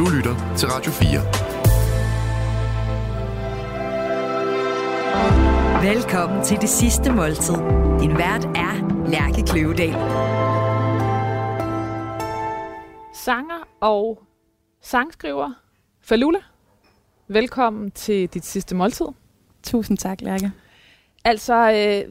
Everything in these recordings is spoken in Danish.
Du lytter til Radio 4. Velkommen til det sidste måltid. Din vært er Lærke Kløvedal. Sanger og sangskriver Falula. Velkommen til dit sidste måltid. Tusind tak, Lærke. Altså, øh,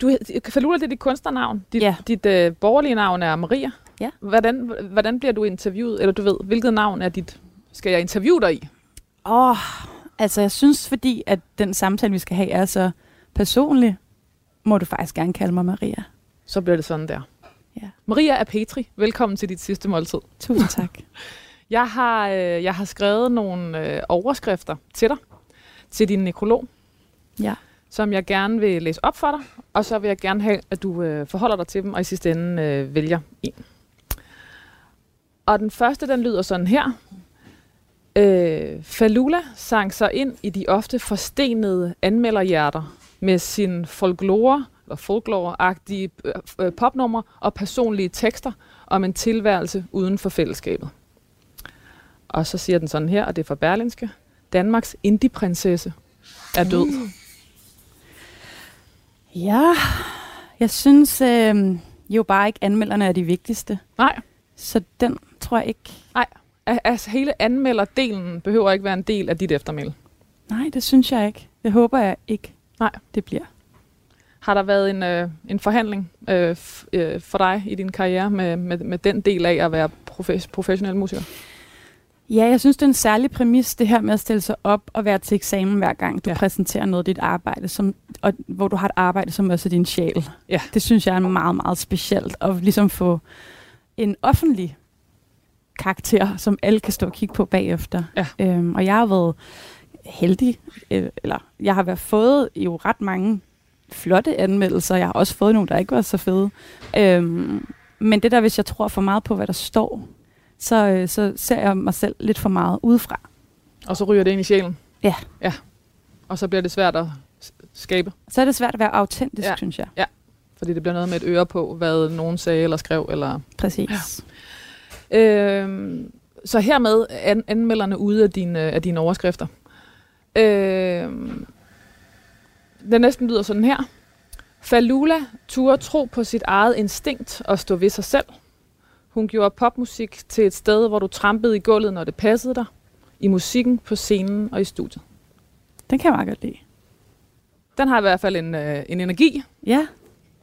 du, Falula, det er dit kunstnernavn. Dit, Ja. dit øh, borgerlige navn er Maria. Ja. Hvordan, hvordan bliver du interviewet? Eller du ved, hvilket navn er dit... Skal jeg interviewe dig i? Åh, oh, altså jeg synes, fordi at den samtale, vi skal have, er så personlig, må du faktisk gerne kalde mig Maria. Så bliver det sådan der. Ja. Maria er Petri. Velkommen til dit sidste måltid. Tusind tak. Jeg har, øh, jeg har skrevet nogle øh, overskrifter til dig, til din nekrolog, ja. som jeg gerne vil læse op for dig, og så vil jeg gerne have, at du øh, forholder dig til dem, og i sidste ende øh, vælger en. Og den første, den lyder sådan her. Øh, Falula sang sig ind i de ofte forstenede anmelderhjerter med sin folklore, eller folklore-agtige øh, øh, popnummer og personlige tekster om en tilværelse uden for fællesskabet. Og så siger den sådan her, og det er fra Berlinske. Danmarks indie-prinsesse er død. Mm. Ja, jeg synes øh, jo bare ikke, anmelderne er de vigtigste. Nej. Så den tror jeg ikke... Nej, altså hele anmelderdelen behøver ikke være en del af dit eftermæl. Nej, det synes jeg ikke. Det håber jeg ikke, Nej. det bliver. Har der været en, øh, en forhandling øh, f- øh, for dig i din karriere med, med, med den del af at være profes- professionel musiker? Ja, jeg synes, det er en særlig præmis, det her med at stille sig op og være til eksamen hver gang, du Ja. præsenterer noget af dit arbejde, som, og, hvor du har et arbejde, som også er din sjæl. Ja. Det synes jeg er meget, meget specielt, at ligesom få en offentlig karakter, som alle kan stå og kigge på bagefter. Ja. Øhm, og jeg har været heldig, øh, eller jeg har været fået jo ret mange flotte anmeldelser. Jeg har også fået nogle, der ikke var så fede. Øhm, men det der, hvis jeg tror for meget på, hvad der står, så, øh, så ser jeg mig selv lidt for meget udefra. Og så ryger det ind i sjælen? Ja. Ja. Og så bliver det svært at skabe, Så er det svært at være autentisk, Ja. ja. synes jeg. fordi det bliver noget med et øre på, hvad nogen sagde eller skrev. Eller Præcis. Ja. Øhm, så hermed er an- anmelderne ude af dine, af dine overskrifter. Øhm, den næsten lyder sådan her. Falula turde tro på sit eget instinkt og stå ved sig selv. Hun gjorde popmusik til et sted, hvor du trampede i gulvet, når det passede dig. I musikken, på scenen og i studiet. Den kan jeg meget godt lide. Den har i hvert fald en, øh, en energi. Ja.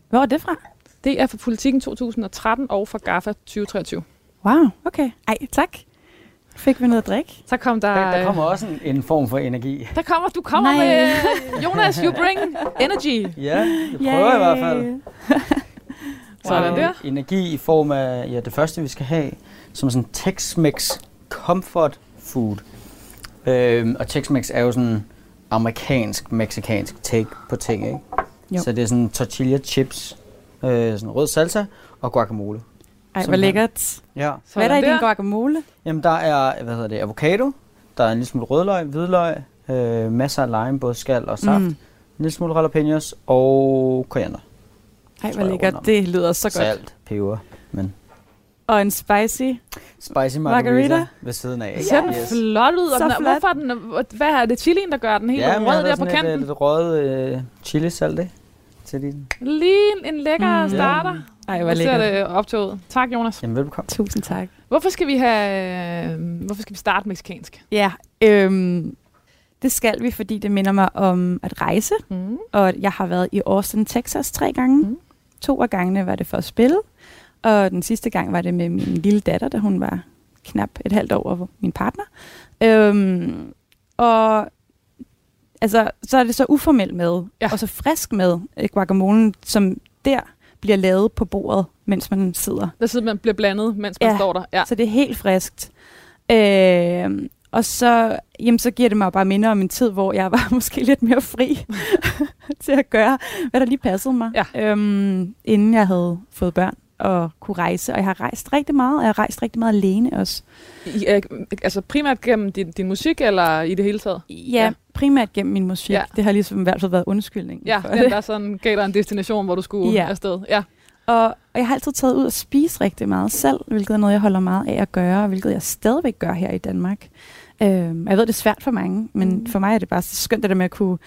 Hvor er det fra? Det er fra Politiken 2013 og fra GAFA 2023. Wow, okay. Ej, tak. Fik vi noget at drikke? Så kom der... Der, der øh, kommer også en, en form for energi. Der kommer, du kommer Nej. med, Jonas, you bring energy. Ja, det prøver jeg i hvert fald. Sådan der. Energi i form af, ja, det første vi skal have, som sådan Tex-Mex comfort food. Øhm, og Tex-Mex er jo sådan amerikansk, meksikansk take på ting, ikke? Jo. Så det er sådan tortilla chips, øh, sådan rød salsa og guacamole. Ej, hvor lækkert. Ja. Hvad er der i din guacamole? Jamen der er, hvad hedder det, avocado, der er en lille smule rødløg, hvidløg, øh, masser af lime, både skal og saft, mm. en lille smule jalapenos og koriander. Ej, hvor lækkert. Det lyder så godt. Salt, peber, men Og en spicy. spicy margarita, Margarita. ved siden af. Det ser den flot ud. Og Så den er, flot. hvorfor er den, hvad er det chilien, der gør den helt ja, rød der på kanten? lidt, lidt rød øh, chili salt, ikke? Til din. Lige en, lækker Mm. starter. Ej, hvor lækkert. det optoget. Tak, Jonas. Jamen velbekomme. Tusind tak. Hvorfor skal vi have, øh, hvorfor skal vi starte meksikansk? Ja, øhm, det skal vi, fordi det minder mig om at rejse. Mm. Og jeg har været i Austin, Texas tre gange. Mm. To af gangene var det for at spille. Og den sidste gang var det med min lille datter, da hun var knap et halvt år over min partner. Øhm, og altså, så er det så uformelt med, Ja. ja. og så frisk med øh, guacamolen, som der bliver lavet på bordet, mens man sidder. Der sidder man bliver blandet, mens man Ja. står der. Ja. Så det er helt friskt. Øh, og så, jamen, så giver det mig bare minder om en tid, hvor jeg var måske lidt mere fri til at gøre, hvad der lige passede mig, Ja. øhm, inden jeg havde fået børn og kunne rejse. Og jeg har rejst rigtig meget, og jeg har rejst rigtig meget alene også. I, øh, altså primært gennem din, din musik, eller i det hele taget? Ja, Ja. primært gennem min musik. Ja. Det har ligesom i hvert fald været undskyldningen Ja, for den det. der sådan gav dig en destination, hvor du skulle Ja. afsted. Ja. Og, og jeg har altid taget ud og spise rigtig meget selv, hvilket er noget, jeg holder meget af at gøre, og hvilket jeg stadigvæk gør her i Danmark. Øh, jeg ved, det er svært for mange, men Mm. for mig er det bare så skønt det der med at kunne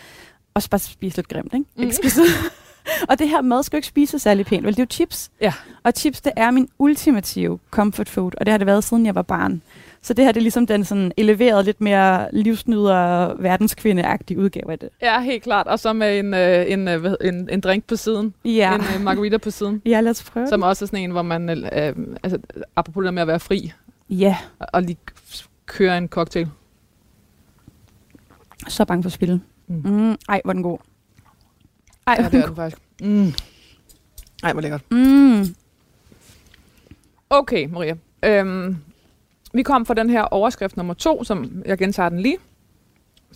også bare spise lidt grimt, ikke? Mm. ikke spise. og det her mad skal jo ikke spise særlig pænt, vel? Det er jo chips. Ja. Og chips, det er min ultimative comfort food, og det har det været, siden jeg var barn. Så det her det er ligesom den sådan eleverede, lidt mere livsnyder, verdenskvindeagtige udgave af det. Ja, helt klart. Og så med en, øh, en, øh, en, en drink på siden. Ja, En øh, margarita på siden. ja lad os prøve Som også er sådan en, hvor man, øh, øh, altså, apropos det med at være fri, det. Ja, og, og lige køre en cocktail. så bange for spil. Mm. Mm. Ej, hvor den god. Ej, Ja, det er er den faktisk. Mm. Ej, hvor lækkert. Mm. Okay, Maria. Øhm, vi kom fra den her overskrift nummer to, som jeg gentager den lige.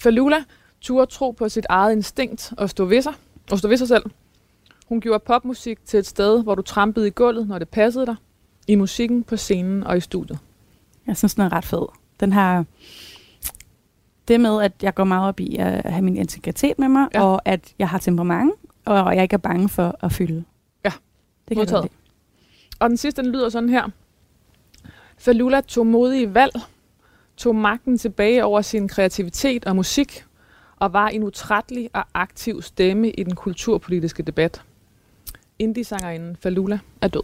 Falula turde tro på sit eget instinkt og stå ved sig, og stå ved sig selv. Hun gjorde popmusik til et sted, hvor du trampede i gulvet, når det passede dig. I musikken, på scenen og i studiet. Jeg synes, den er ret fed. Den har det med, at jeg går meget op i at have min integritet med mig, Ja. og at jeg har temperament, og jeg ikke er bange for at fylde. Ja, det kan modtaget. Og den sidste, den lyder sådan her. Falula tog modige valg, tog magten tilbage over sin kreativitet og musik, og var en utrættelig og aktiv stemme i den kulturpolitiske debat. Indie-sangerinden Falula er død.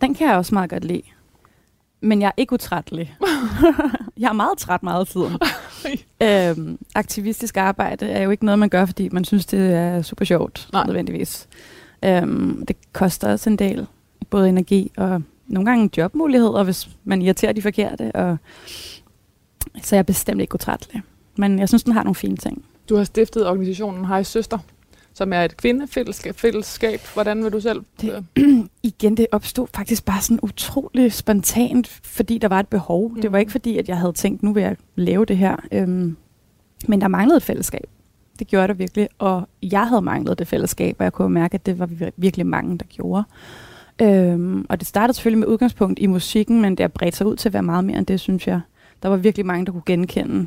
Den kan jeg også meget godt lide. Men jeg er ikke utrættelig. jeg er meget træt meget af tiden. øhm, aktivistisk arbejde er jo ikke noget, man gør, fordi man synes, det er super sjovt, Nej. nødvendigvis. Øhm, det koster også en del. Både energi og nogle gange jobmuligheder, hvis man irriterer de forkerte. Og så jeg er bestemt ikke utrættelig. Men jeg synes, den har nogle fine ting. Du har stiftet organisationen Hej Søster, som er et kvindefællesskab. Fællesskab. Hvordan vil du selv? Det- øh, Igen, det opstod faktisk bare sådan utrolig spontant, fordi der var et behov. Mm. Det var Mhm. ikke fordi, at jeg havde tænkt, nu vil jeg lave det her. Øhm, men der manglede et fællesskab. Det gjorde der virkelig, og jeg havde manglet det fællesskab, og jeg kunne mærke, at det var vir- virkelig mange, der gjorde. Øhm, og det startede selvfølgelig med udgangspunkt i musikken, men det har bredt sig ud til at være meget mere end det, synes jeg. Der var virkelig mange, der kunne genkende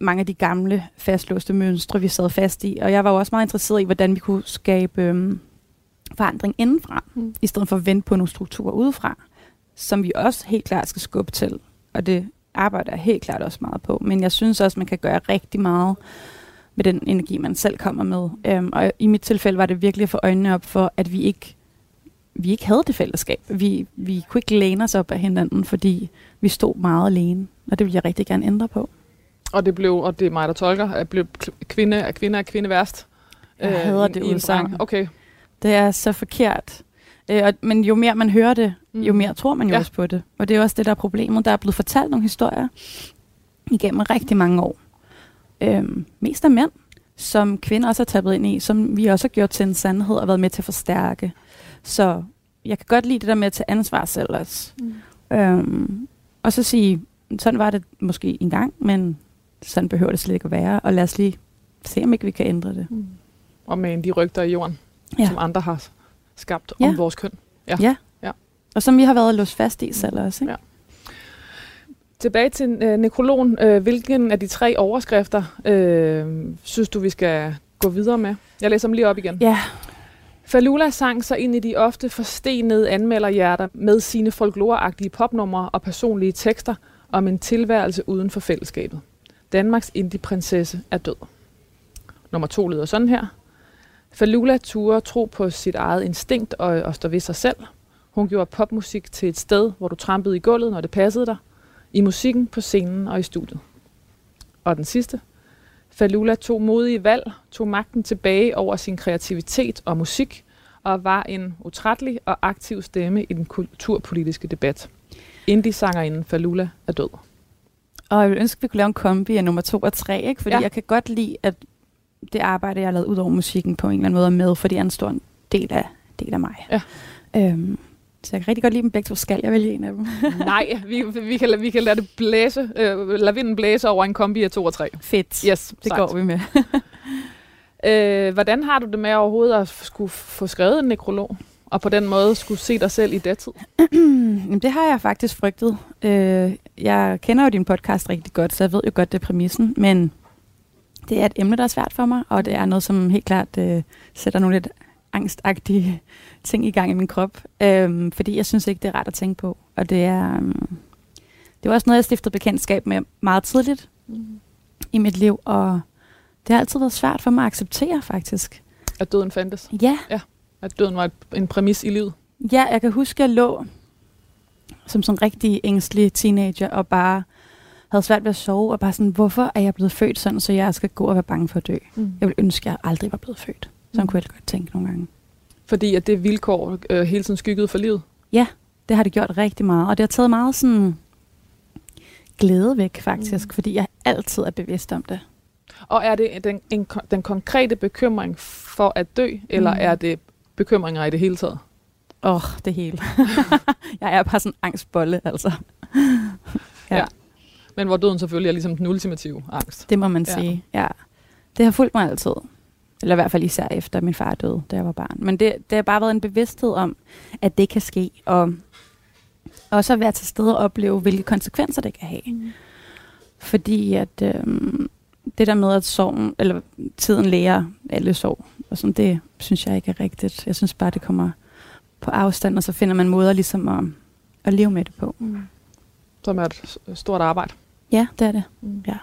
mange af de gamle, fastlåste mønstre, vi sad fast i. Og jeg var jo også meget interesseret i, hvordan vi kunne skabe øhm, forandring indenfra, Mm. mm. i stedet for at vente på nogle strukturer udefra, som vi også helt klart skal skubbe til. Og det arbejder jeg helt klart også meget på. Men jeg synes også, man kan gøre rigtig meget med den energi, man selv kommer med. Øhm, og i mit tilfælde var det virkelig at få øjnene op for, at vi ikke, vi ikke havde det fællesskab. Vi, vi kunne ikke læne os op af hinanden, fordi vi stod meget alene. Og det vil jeg rigtig gerne ændre på. Og det blev, og det er mig, der tolker, at blev kvinde er kvinde er kvinde værst. Jeg hader i- det udsagn. Okay. Det er så forkert. Øh, og, men jo mere man hører det, Mm. jo mere tror man jo Ja. også på det. Og det er også det, der er problemet. Der er blevet fortalt nogle historier igennem rigtig mange år. Øhm, mest af mænd, som kvinder også har tappet ind i, som vi også har gjort til en sandhed og været med til at forstærke. Så jeg kan godt lide det der med at tage ansvar selv også. Mm. Øhm, og så sige, sådan var det måske engang, men sådan behøver det slet ikke at være. Og lad os lige se, om ikke vi kan ændre det. Mm. Og med de rygter i jorden, ja. Som andre har skabt Ja. om vores køn. Ja. Ja. Ja. Og som vi har været låst fast i selv også. Ikke? Ja. Tilbage til øh, nekrologen. Øh, hvilken af de tre overskrifter øh, synes du, vi skal gå videre med? Jeg læser dem lige op igen. Ja, Falula sang sig ind i de ofte forstenede anmelderhjerter med sine folkloreagtige popnumre og personlige tekster om en tilværelse uden for fællesskabet. Danmarks indieprinsesse er død. Nummer to lyder sådan her. Falula turde tro på sit eget instinkt og, og stå ved sig selv. Hun gjorde popmusik til et sted, hvor du trampede i gulvet, når det passede dig. I musikken, på scenen og i studiet. Og den sidste. Falula tog modige valg, tog magten tilbage over sin kreativitet og musik, og var en utrættelig og aktiv stemme i den kulturpolitiske debat. Indie-sangerinden Falula er død og jeg vil ønske, at vi kunne lave en kombi af nummer to og tre, ikke? fordi Ja. jeg kan godt lide, at det arbejde, jeg har lavet ud over musikken på en eller anden måde er med, fordi det er en stor del af, del af mig. Ja. Øhm, så jeg kan rigtig godt lide dem begge to. Skal jeg vælge en af dem? Nej, vi, vi, kan, vi kan lade det blæse, øh, lade vinden blæse over en kombi af to og tre. Fedt. Yes, det går vi med. Øh, hvordan har du det med overhovedet at skulle få skrevet en nekrolog? Og på den måde skulle se dig selv i datid? Det har jeg faktisk frygtet. Øh, jeg kender jo din podcast rigtig godt, så jeg ved jo godt, det er præmissen. Men det er et emne, der er svært for mig, og det er noget, som helt klart øh, sætter nogle lidt angstagtige ting i gang i min krop, øhm, fordi jeg synes ikke, det er rart at tænke på. Og det er, øhm, det var også noget, jeg stiftede bekendtskab med meget tidligt Mm. i mit liv, og det har altid været svært for mig at acceptere, faktisk. At døden fandtes. Ja, At døden var et, en præmis i livet. Ja, jeg kan huske, at jeg lå som sådan en rigtig ængstelig teenager og bare havde svært ved at sove, og bare sådan, hvorfor er jeg blevet født sådan, så jeg skal gå og være bange for at dø? Mm. Jeg vil ønske, at jeg aldrig var blevet født. Sådan Mm. kunne jeg godt tænke nogle gange. Fordi at det vilkår øh, hele tiden skyggede for livet. Det har det gjort rigtig meget, og det har taget meget sådan glæde væk, faktisk, Mm. fordi jeg altid er bevidst om det. Og er det den, en, den konkrete bekymring for at dø, eller Mm. er det bekymringer i det hele taget? Åh, oh, det hele. jeg er bare sådan en angstbolle, altså. Ja. Men hvor døden selvfølgelig er ligesom den ultimative angst. Det må man Ja. ja. sige, ja. Det har fulgt mig altid. Eller i hvert fald især efter min far døde, da jeg var barn. Men det, det har bare været en bevidsthed om, at det kan ske. Og også at være til stede og opleve, hvilke konsekvenser det kan have. Mm. Fordi at øhm, det der med, at sorgen, eller tiden lærer alle sorg, og sådan, det synes jeg ikke er rigtigt. Jeg synes bare, det kommer på afstand, og så finder man måder ligesom at, at leve med det på. Mm. Som er et stort arbejde. Ja, det er det. Mm. Ja.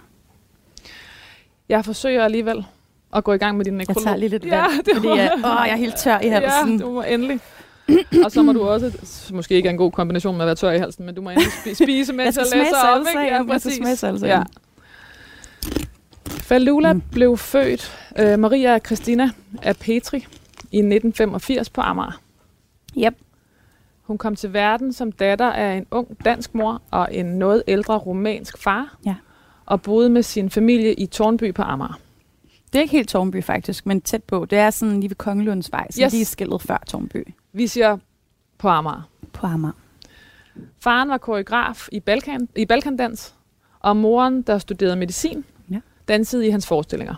Jeg forsøger alligevel at gå i gang med din nekrolog. Jeg tager lige lidt Ja, vand, det fordi må- jeg, åh, jeg er helt tør i halsen. Ja, du må endelig. og så må du også, måske ikke er en god kombination med at være tør i halsen, men du må endelig spi- spise, mens Jeg læser op. Ikke? Ja, jeg skal præcis. smage salsaen. Ja. Falula mm. Blev født øh, Maria Christina af Petri i 1985 på Amager. Yep. Hun kom til verden som datter af en ung dansk mor og en noget ældre romansk far. Ja. Og boede med sin familie i Tornby på Amager. Det er ikke helt Tornby faktisk, men tæt på. Det er sådan lige ved Kongelundsvej, så Yes. lige skillet før Tornby. Vi siger på Amager. På Amager. Faren var koreograf i, Balkan, i Balkandans, og moren, der studerede medicin. Dansede i hans forestillinger.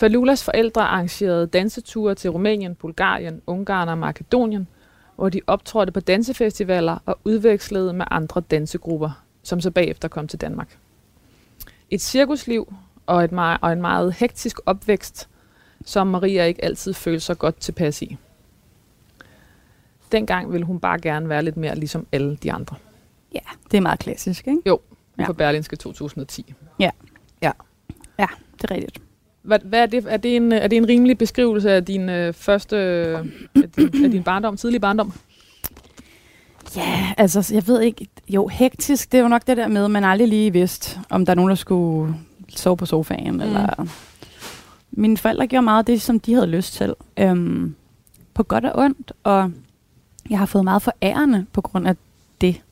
Falulas forældre arrangerede danseture til Rumænien, Bulgarien, Ungarn og Makedonien, hvor de optrådte på dansefestivaler og udvekslede med andre dansegrupper, som så bagefter kom til Danmark. Et cirkusliv og, et meget, og en meget hektisk opvækst, som Maria ikke altid følte sig godt tilpas i. Dengang ville hun bare gerne være lidt mere ligesom alle de andre. Det er meget klassisk, ikke? Ja. Ja. For Berlinske 2010. Det er rigtigt. Hvad, hvad er, det, er, det en, er det en rimelig beskrivelse af din øh, første af din, af din barndom, tidlige barndom? Ja, altså jeg ved ikke. Jo, hektisk, det jo nok det der med, at man aldrig lige vidste, om der er nogen, der skulle sove på sofaen. Mm. Eller Mine forældre gjorde meget af det, som de havde lyst til. Øhm, på godt og ondt. Og jeg har fået meget forærende på grund af det,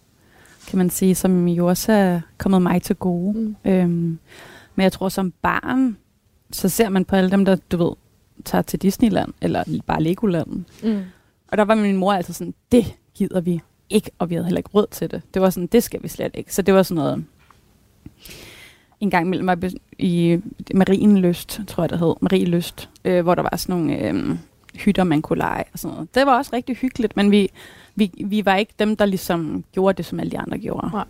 kan man sige, som jo også er kommet mig til gode. Mm. Øhm, men jeg tror, som barn, så ser man på alle dem, der, du ved, tager til Disneyland, eller bare Legoland. Mm. Og der var min mor altid sådan, det gider vi ikke, og vi havde heller ikke råd til det. Det var sådan, det skal vi slet ikke. Så det var sådan noget, en gang mellem mig i Marienlyst, tror jeg det hed, Marielyst, øh, hvor der var sådan nogle øh, hytter, man kunne lege og sådan noget. Det var også rigtig hyggeligt, men vi, vi, vi var ikke dem, der ligesom gjorde det, som alle de andre gjorde. Nej.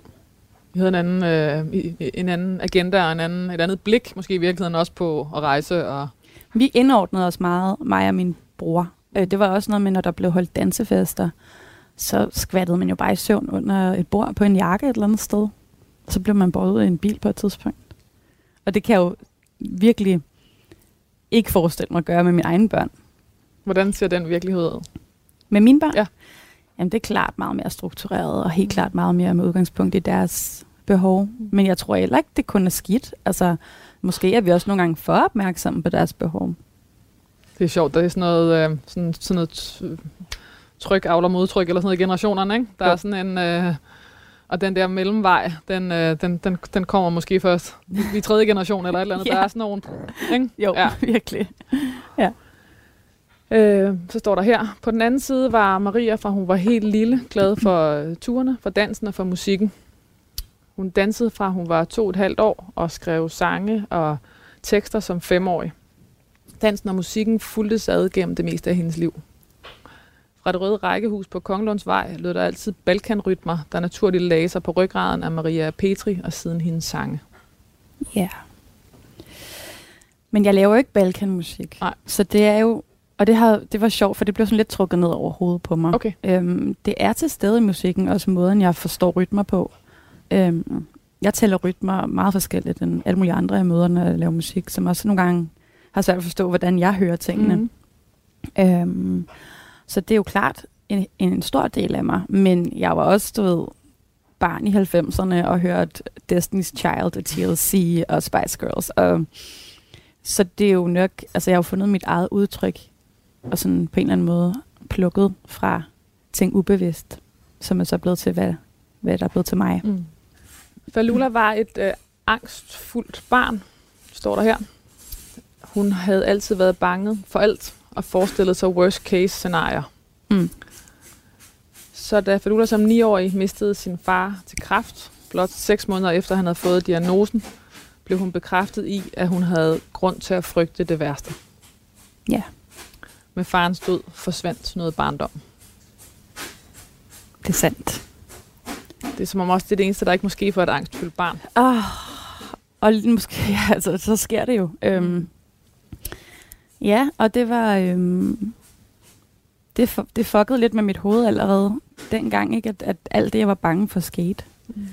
Vi havde en anden, øh, en anden agenda og en anden, et andet blik, måske i virkeligheden også på at rejse. Og, Vi indordnede os meget, mig og min bror. Øh, det var også noget med, når der blev holdt dansefester, så skvattede man jo bare i søvn under et bord på en jakke et eller andet sted. Så blev man båret ud i en bil på et tidspunkt. Og det kan jeg jo virkelig ikke forestille mig at gøre med mine egne børn. hvordan ser den virkelighed ud? Med mine børn? Ja. Jamen, det er klart meget mere struktureret, og helt klart meget mere med udgangspunkt i deres behov. Men jeg tror heller ikke, det kun er skidt. Altså, måske er vi også nogle gange for opmærksomme på deres behov. Det er sjovt, der er sådan noget, øh, sådan, sådan noget tryk, avler modtryk, eller sådan noget i generationerne, ikke? Der Jo. er sådan en... Øh, og den der mellemvej, den, øh, den, den, den kommer måske først i tredje generation eller et eller andet. Ja. Der er sådan nogen... Ikke? Jo, Ja. ja. Øh, så står der her. På den anden side var Maria, fra hun var helt lille, glad for øh, turene, for dansen og for musikken. Hun dansede fra hun var to og et halvt år og skrev sange og tekster som femårig. Dansen og musikken fulgtes ad gennem det meste af hendes liv. Fra det røde rækkehus på Kongelundsvej lød der altid balkanrytmer, der naturligt lagde sig på ryggraden af Maria Petri og siden hendes sange. Ja. Men jeg laver jo ikke balkanmusik. Nej. Så det er jo Og det, har, det var sjovt, for det blev sådan lidt trukket ned over hovedet på mig. Okay. Øhm, det er til stede i musikken, også måden, jeg forstår rytmer på. Øhm, jeg tæller rytmer meget forskelligt end alle mulige andre, jeg møder, når jeg laver musik, som også nogle gange har svært at forstå, hvordan jeg hører tingene. Mm. Øhm, så det er jo klart en, en stor del af mig, men jeg var også, du ved, barn i 90'erne og hørt Destiny's Child og TLC og Spice Girls. Og, så det er jo nok, altså jeg har jo fundet mit eget udtryk, og sådan på en eller anden måde plukket fra ting ubevidst, som er så blevet til, hvad, hvad der er blevet til mig. Mm. Falula var et øh, angstfuldt barn, står der her. Hun havde altid været bange for alt og forestillet sig worst case scenarier. Mm. Så da Falula som 9-årig mistede sin far til kræft, blot seks måneder efter han havde fået diagnosen, blev hun bekræftet i, at hun havde grund til at frygte det værste. Ja. Med farens død forsvandt noget barndom. Det er sandt. Det er som om også det er det eneste, der ikke må ske for et angstfyldt barn. Oh, og måske, ja, altså, så sker det jo. Øhm, ja, og det var... Øhm, det, det fuckede lidt med mit hoved allerede dengang, ikke? At, at alt det, jeg var bange for, skete. Mm.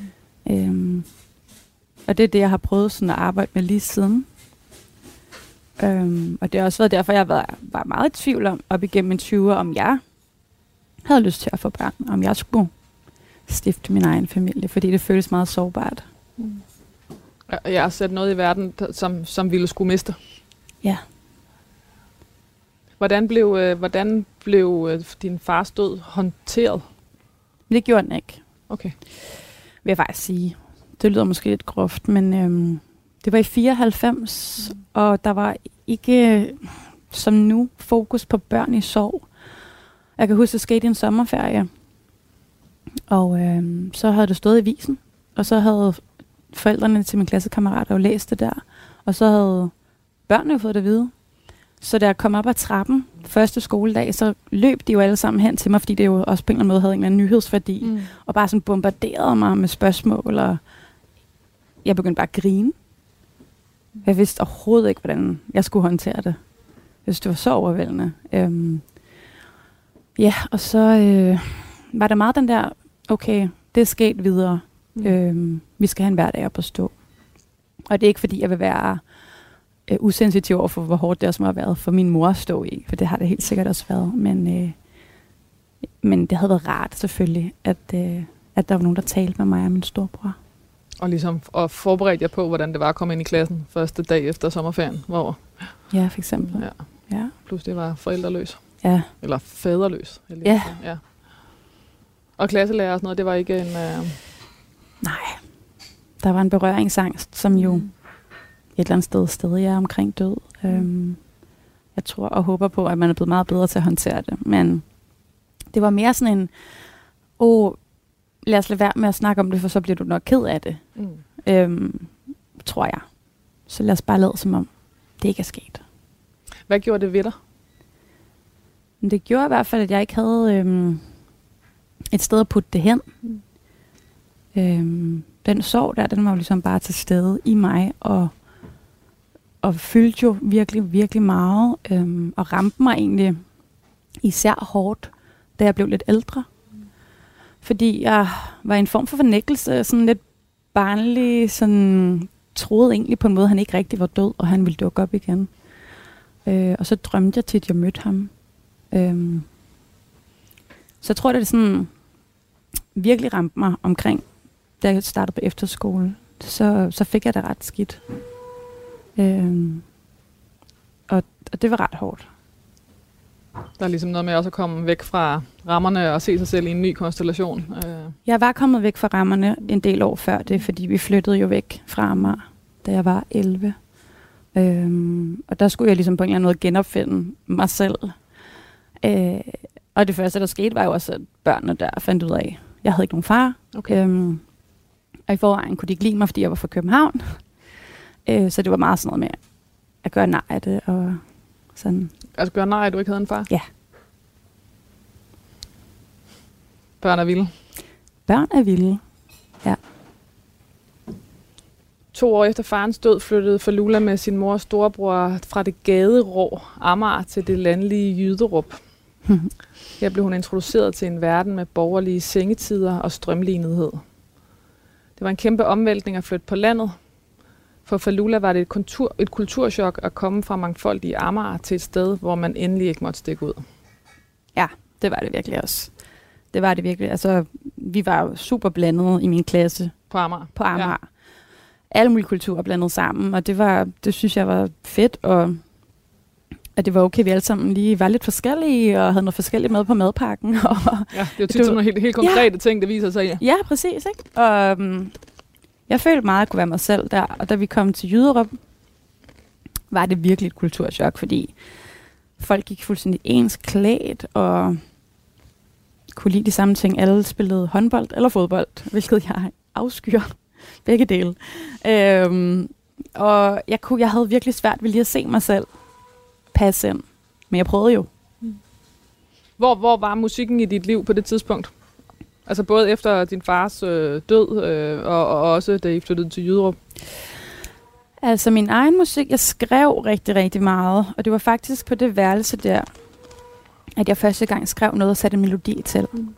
Øhm, og det er det, jeg har prøvet sådan at arbejde med lige siden. Øhm, og det har også været derfor, jeg var, var meget i tvivl om, op igennem min 20'er, om jeg havde lyst til at få børn, om jeg skulle stifte min egen familie, fordi det føles meget sårbart. Og Jeg har sat noget i verden, som, som ville skulle miste. Ja. Hvordan blev, øh, hvordan blev øh, din fars død håndteret? Det gjorde den ikke, Okay. vil jeg faktisk sige. Det lyder måske lidt groft, men øhm, det var i 94, mm. og der var ikke, som nu, fokus på børn i sorg. Jeg kan huske, det skete en sommerferie, og øhm, så havde det stået i visen, og så havde forældrene til min klassekammerat jo læst det der, og så havde børnene jo fået det at vide. Så da jeg kom op ad trappen første skoledag, så løb de jo alle sammen hen til mig, fordi det jo også på en eller anden måde havde en eller anden nyhedsværdi Mm. og bare sådan bombarderede mig med spørgsmål, og jeg begyndte bare at grine. Jeg vidste overhovedet ikke, hvordan jeg skulle håndtere det. Jeg synes, det var så overvældende. Øhm, ja, og så øh, var der meget den der, okay, det er sket videre. Mm. Øhm, vi skal have en hverdag op at stå. Og det er ikke, fordi jeg vil være øh, usensitiv over for, hvor hårdt det også må have været for min mor at stå i, for det har det helt sikkert også været. Men, øh, men det havde været rart selvfølgelig, at, øh, at der var nogen, der talte med mig og min storebror. Og ligesom og forberedte jer på, hvordan det var at komme ind i klassen første dag efter sommerferien, hvor Ja, for eksempel. ja, Ja. pludselig var forældreløs. ja. Eller faderløs. Ja. ja. Og klasselærer og sådan noget, det var ikke en... Øh, Nej. Der var en berøringsangst, som jo Mm. et eller andet sted stadig er omkring død. Øhm, jeg tror og håber på, at man er blevet meget bedre til at håndtere det. Men det var mere sådan en, åh, lad os lade være med at snakke om det, for så bliver du nok ked af det, mm. øhm, tror jeg. Så lad os bare lade som om, det ikke er sket. Hvad gjorde det ved dig? Det gjorde i hvert fald, at jeg ikke havde øhm, et sted at putte det hen. Mm. Øhm, den sorg der, den var jo ligesom bare til stede i mig, og, og fyldte jo virkelig, virkelig meget, øhm, og ramte mig egentlig især hårdt, da jeg blev lidt ældre. Fordi jeg var i en form for fornækkelse, sådan lidt barnlig, sådan troede egentlig på en måde, at han ikke rigtig var død, og han ville dukke op igen. Øh, og så drømte jeg tit, at jeg mødte ham. Øh, så jeg tror, det er sådan virkelig ramte mig omkring, da jeg startede på efterskole. Så, så fik jeg det ret skidt. Øh, og, og det var ret hårdt. Der er ligesom noget med også at komme væk fra rammerne og se sig selv i en ny konstellation. Øh, Jeg var kommet væk fra rammerne en del år før det, fordi vi flyttede jo væk fra Amager, da jeg var 11. Øhm, og der skulle jeg ligesom på en eller anden måde genopfinde mig selv. Øh, og det første, der skete, var jo også, at børnene der fandt ud af, at jeg havde ikke nogen far. okay. Øhm, og i forvejen kunne de ikke lide mig, fordi jeg var fra København. Øh, så det var meget sådan noget med at gøre nej af det. Og sådan. Altså gør nej, at du ikke havde en far? Ja. Børn er vilde. Børn er vilde. to år efter farens død flyttede Falula med sin mor og storebror fra det gaderå Amager til det landlige Jyderup. Her blev hun introduceret til en verden med borgerlige sengetider og strømlignethed. Det var en kæmpe omvæltning at flytte på landet. For Falula var det et, kultur, et kulturschok at komme fra mangfoldige Amager til et sted, hvor man endelig ikke måtte stikke ud. Ja, det var det virkelig også. Det var det virkelig. Altså, vi var jo super blandet i min klasse På Amager. på Amager. Ja. Alle mulige kulturer blandet sammen, og det var, det synes jeg var fedt, og at det var okay, vi alle sammen lige var lidt forskellige, og havde noget forskelligt med på madpakken. Og, Ja, det jo tit sådan nogle helt, helt konkrete ja. ting, der viser sig. Ja. ja, præcis. Ikke? Og um, jeg følte meget, at jeg kunne være mig selv der, og da vi kom til Jyderup, var det virkelig et kulturschok, fordi folk gik fuldstændig ens klædt, og kunne lide de samme ting. Alle spillede håndbold eller fodbold, hvilket jeg afskyer begge dele. Øhm, og jeg, kunne, jeg havde virkelig svært ved lige at se mig selv passe ind. Men jeg prøvede jo. Hvor, hvor var musikken i dit liv på det tidspunkt? Altså både efter din fars øh, død, øh, og, og også da I flyttede til Jyderup. Altså min egen musik, jeg skrev rigtig, rigtig meget. Og det var faktisk på det værelse der, at jeg første gang skrev noget og satte en melodi til. Mm.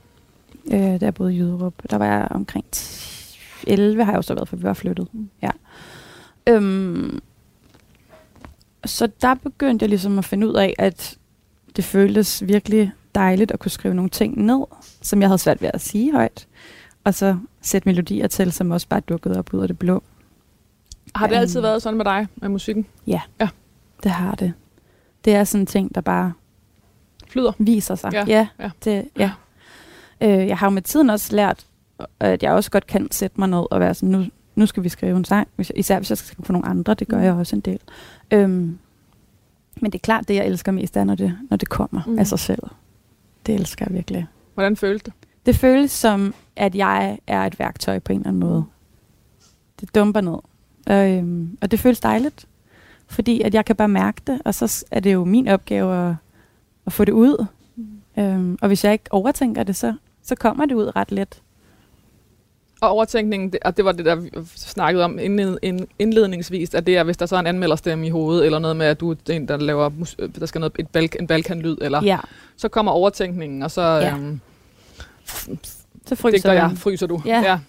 Øh, jeg boede i Jyderup. Der var jeg omkring 10, 11, har jeg jo så været, for vi var flyttet. Mm. Ja. Øhm, så der begyndte jeg ligesom at finde ud af, at det føltes virkelig dejligt at kunne skrive nogle ting ned, som jeg havde svært ved at sige højt. Og så sætte melodier til, som også bare dukkede op ud af det blå. Har det Øhm. altid været sådan med dig, med musikken? Det har det. Det er sådan en ting, der bare Flyder? viser sig. Ja, ja, ja. Det, ja. Øh, jeg har jo med tiden også lært, at jeg også godt kan sætte mig ned og være sådan, nu, nu skal vi skrive en sang. Hvis, især hvis jeg skal skrive for nogle andre, det gør Mm. jeg også en del. Øhm, men det er klart, det jeg elsker mest er, når det, når det kommer Mm. mm. af sig selv. Det elsker jeg virkelig. Hvordan føles det? Det føles som, at jeg er et værktøj på en eller anden måde. Det dumper ned. Og, øhm, og det føles dejligt, fordi at jeg kan bare mærke det, og så er det jo min opgave at, at få det ud. Øhm, og hvis jeg ikke overtænker det, så, så kommer det ud ret let. Og overtænkningen, det, og det var det, der vi snakkede om indled, ind, indledningsvis, at det er, hvis der så er en anmelderstemme i hovedet, eller noget med, at du er en, der laver, øh, der skal noget, et balk, en balkanlyd, eller Ja, så kommer overtænkningen, og så Ja. øhm, så fryser digter jeg. fryser du. Ja. ja.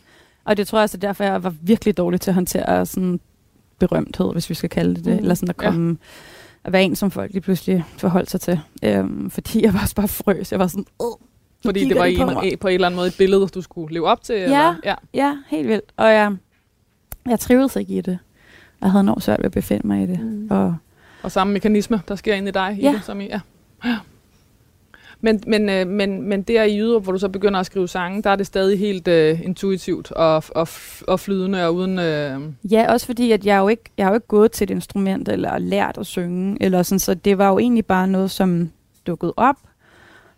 Og det tror jeg også er derfor, jeg var virkelig dårlig til at håndtere sådan berømthed, hvis vi skal kalde det det. Mm. Eller sådan at Ja. komme at være en, som folk lige pludselig forholdt sig til. Øhm, fordi jeg var også bare frøs. Jeg var sådan, øh, Fordi det var de på en, mig. på en eller anden måde et billede, du skulle leve op til? Eller? ja. Ja, helt vildt. Og jeg, jeg trivedes ikke i det. Jeg havde enormt svært ved at befinde mig i det. Mm. Og Og samme mekanisme, der sker inde i dig, i Ja. det, som i, ja. Ja. Men, men, øh, men, men der i Jyderup, hvor du så begynder at skrive sange, der er det stadig helt øh, intuitivt og, og, og flydende og uden... Øh, ja, også fordi, at jeg jo ikke, jeg har jo ikke gået til et instrument eller lært at synge. Eller sådan, så det var jo egentlig bare noget, som dukkede op,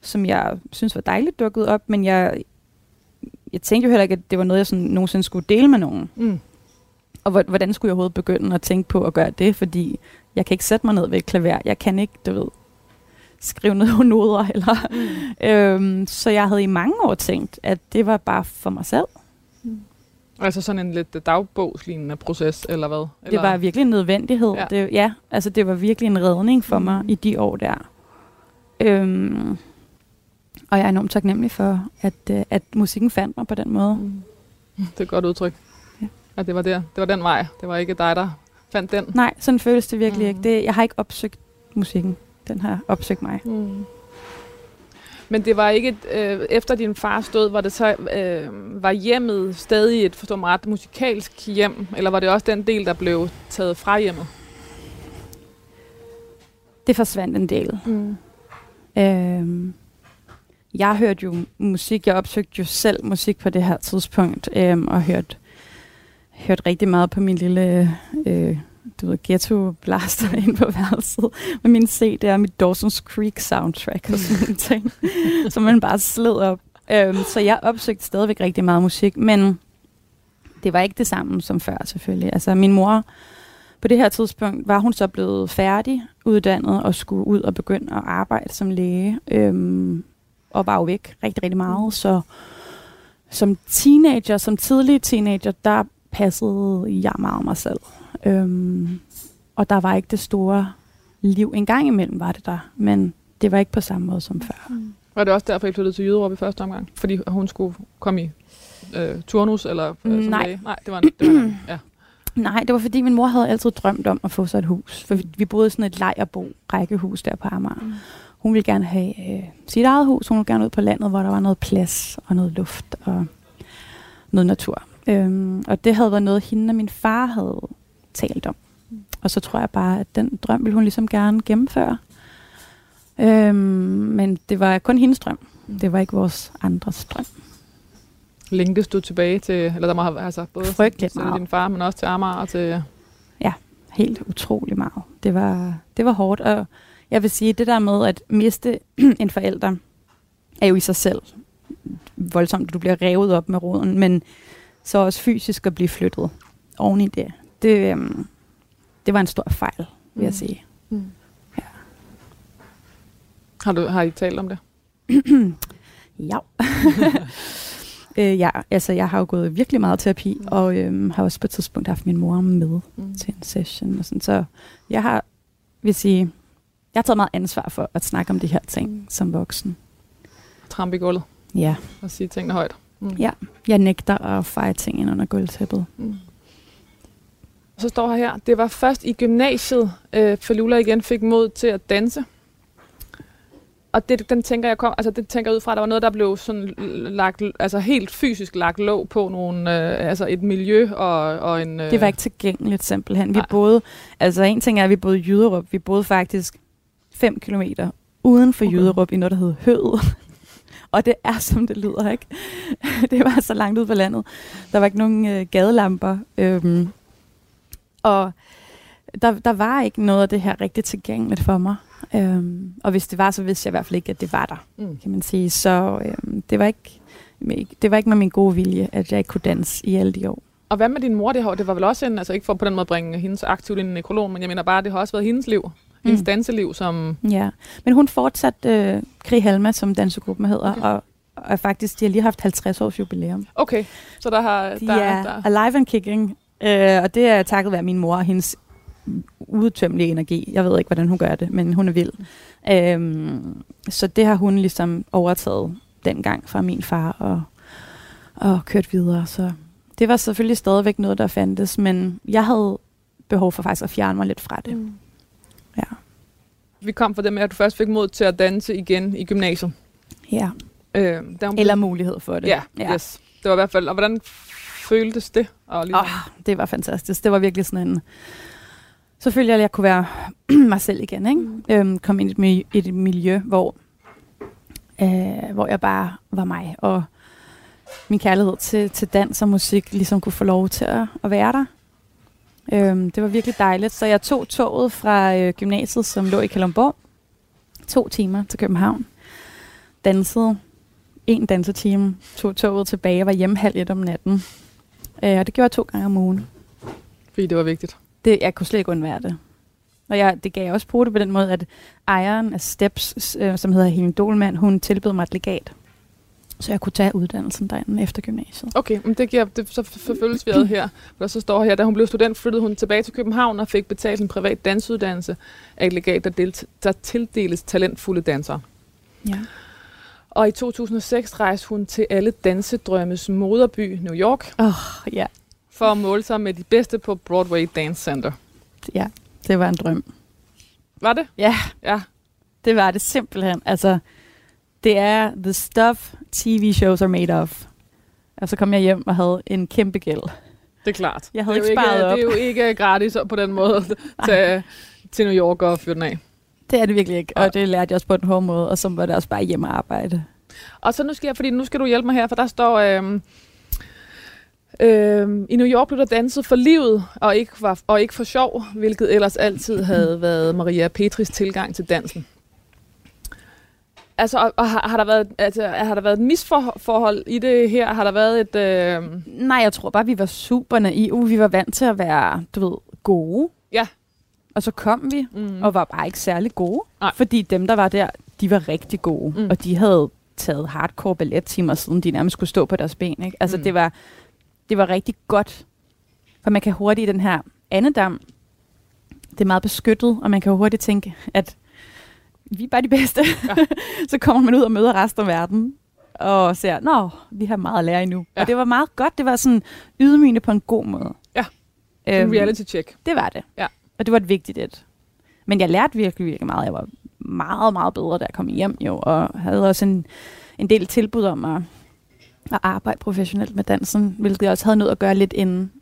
som jeg synes var dejligt dukket op, men jeg, jeg tænkte jo heller ikke, at det var noget, jeg sådan, nogensinde skulle dele med nogen. mm. Og hvor- hvordan skulle jeg overhovedet begynde at tænke på at gøre det? Fordi jeg kan ikke sætte mig ned ved et klaver. Jeg kan ikke, du ved, skrive på noder. Eller, Mm. øhm, så jeg havde i mange år tænkt, at det var bare for mig selv. Altså sådan en lidt dagbogslignende proces, eller hvad? Eller? Det var virkelig en nødvendighed. Ja, det, ja altså det var virkelig en redning for Mm. mig i de år der. Øhm, og jeg er enormt taknemmelig for, at, øh, at musikken fandt mig på den måde. Mm. Det er et godt udtryk. Ja. At det var der. Det var den vej. Det var ikke dig, der fandt den. Nej, sådan føles det virkelig Mm. ikke. Det, jeg har ikke opsøgt musikken. Den har opsøgt mig. Mm. Men det var ikke, øh, efter din fars død, var det så, øh, var hjemmet stadig et, forstår mig ret, musikalsk hjem? Eller var det også den del, der blev taget fra hjemmet? Det forsvandt en del. Mm. Øhm, jeg hørte jo musik, jeg opsøgte jo selv musik på det her tidspunkt, øhm, og hørte, hørte rigtig meget på min lille øh, du ved, ghetto blaster ind på værelset med min CD'er, mit Dawson's Creek soundtrack og sådan nogle ting, som man bare sled op. Øhm, så jeg opsøgte stadigvæk rigtig meget musik, men det var ikke det samme som før selvfølgelig. Altså min mor, på det her tidspunkt var hun så blevet færdig uddannet og skulle ud og begynde at arbejde som læge. Øhm, og var jo væk rigtig, rigtig meget. Så som teenager, som tidlig teenager, der passede jeg meget mig selv. Øhm, og der var ikke det store liv. En gang imellem var det der, men det var ikke på samme måde som før. Var det også derfor, I flyttede til Jyderup i første omgang? Fordi hun skulle komme i øh, turnus, eller øh, Nej. Nej, det var, det var ja. Nej, det var fordi min mor havde altid drømt om at få sig et hus. For vi, vi boede i sådan et lejerbo rækkehus der på Amager. Mm. Hun ville gerne have øh, sit eget hus. Hun ville gerne ud på landet, hvor der var noget plads og noget luft og noget natur. Øhm, og det havde været noget, hende og min far havde talt om. Og så tror jeg bare, at den drøm ville hun ligesom gerne gennemføre. Øhm, men det var kun hendes drøm. Det var ikke vores andres drøm. Længtes du tilbage til, eller der må have altså, både Frygteligt til meget. din far, men også til Amager og til... helt utrolig meget. Det var, det var hårdt, og jeg vil sige, det der med at miste en forælder, er jo i sig selv voldsomt, du bliver revet op med roden, men så også fysisk at blive flyttet oven i det. Det, øhm, det var en stor fejl, vil jeg Mm. sige. Ja. Har, du, har I talt om det? Ja. øh, ja, altså jeg har jo gået virkelig meget terapi, Mm. og øhm, har også på et tidspunkt haft min mor med Mm. til en session. Og sådan. Så jeg har, vil sige, jeg har taget meget ansvar for at snakke om de her ting Mm. som voksen. Trampe i gulvet Ja, og sige tingene højt. Mm. Ja. jeg nægter at feje ting ind under gulvtæppet. Mm. Så står her her, det var først i gymnasiet, øh, Falula igen fik mod til at danse. Og det, den tænker jeg kom, altså det tænker jeg ud fra, at der var noget, der blev sådan lagt, altså helt fysisk lagt låg på nogle, øh, altså et miljø og, og en... Øh, Det var ikke tilgængeligt simpelthen. Vi Nej. boede, altså en ting er, at vi boede i Jyderup. Vi boede faktisk 5 kilometer uden for Okay. Jyderup i noget, der hed Høet. Og det er, som det lyder, ikke? det var så langt ud på landet. Der var ikke nogen øh, gadelamper. Øhm, og der, der var ikke noget af det her rigtig tilgængeligt for mig. Øhm, og hvis det var, så vidste jeg i hvert fald ikke, at det var der, Mm. kan man sige. Så øhm, det, var ikke, det var ikke med min gode vilje, at jeg ikke kunne danse i alle de år. Og hvad med din mor? Det, har, det var vel også en, altså ikke for på den måde at bringe hendes aktivt ind i nekrologen, men jeg mener bare, det har også været hendes liv. Hendes Mm. danseliv, som... Ja, men hun fortsatte øh, Krig Halma, som dansegruppen hedder, Okay. og, og faktisk, de har lige haft 50 års jubilæum. Okay, så der har... De der, er der, alive and kicking, øh, og det er takket være min mor og hendes udtømmelige energi. Jeg ved ikke, hvordan hun gør det, men hun er vild. Øhm, så det har hun ligesom overtaget dengang fra min far og, og kørt videre. Så det var selvfølgelig stadigvæk noget, der fandtes, men jeg havde behov for faktisk at fjerne mig lidt fra det. Mm. Vi kom fra det med, at du først fik mod til at danse igen i gymnasiet. Ja. Øh, da hun Eller mulighed for det. Ja, ja, yes. Det var i hvert fald... Og hvordan føltes det? Og ligesom, Åh, det var fantastisk. Det var virkelig sådan en... Selvfølgelig, at jeg kunne være mig selv igen, ikke? Mm. Øhm, kom ind i et, et miljø, hvor, øh, hvor jeg bare var mig, og min kærlighed til, til dans og musik ligesom kunne få lov til at, at være der. Øhm, det var virkelig dejligt, så jeg tog toget fra øh, gymnasiet, som lå i Kalundborg, to timer til København, dansede en dansetime, tog toget tilbage og var hjemme halv et om natten. Øh, og det gjorde jeg to gange om ugen. Fordi det var vigtigt. Det, jeg kunne slet ikke undvære det. Og jeg, det gav jeg også på det på den måde, at ejeren af Steps, øh, som hedder Helen Dolman, hun tilbød mig et legat. Så jeg kunne tage uddannelsen derinde efter gymnasiet. Okay, men det giver, det, så, så følges vi ad her. For der så står her, da hun blev student, flyttede hun tilbage til København og fik betalt en privat dansuddannelse af et legat, der, delt, der tildeles talentfulde dansere. Ja. Og i 2006 rejste hun til alle dansedrømmes moderby, New York, Oh, ja. for at måle sig med de bedste på Broadway Dance Center. ja, det var en drøm. Var det? Ja, Ja. det var det simpelthen. Altså, det er the stuff TV shows are made of. Og så kom jeg hjem og havde en kæmpe gæld. Det er klart. Jeg havde ikke sparet op. Det er jo ikke gratis på den måde at tage til New York og fyre den af. Det er det virkelig ikke, og det lærte jeg også på den hårde måde, og så var det også bare hjemme arbejde. Og så nu skal jeg, fordi nu skal du hjælpe mig her, for der står, øhm, øhm, i New York blev der danset for livet, og ikke, var, og ikke for sjov, hvilket ellers altid havde været Maria Petris tilgang til dansen. Altså, og, og har, har, der været, altså, har der været et misforhold i det her? Har der været et... Øh, Nej, jeg tror bare, vi var super naive. Vi var vant til at være, du ved, gode. Ja. Og så kom vi, mm, og var bare ikke særlig gode. Nej. Fordi dem, der var der, de var rigtig gode. Mm. Og de havde taget hardcore ballettimer, siden de nærmest skulle stå på deres ben. Ikke? Altså, mm. det, var, det var rigtig godt For man kan hurtigt i den her andedam, det er meget beskyttet, og man kan hurtigt tænke, at vi er bare de bedste. Ja. Så kommer man ud og møder resten af verden, og ser, nå, vi har meget at lære endnu. Ja. Og det var meget godt, det var sådan ydmygende på en god måde. Ja. En reality check. Det var det. Ja. Og det var et vigtigt et. Men jeg lærte virkelig, virkelig meget. Jeg var meget, meget bedre, da jeg kom hjem jo, og havde også en, en del tilbud om at, at arbejde professionelt med dansen, hvilket jeg også havde nødt at gøre lidt inden.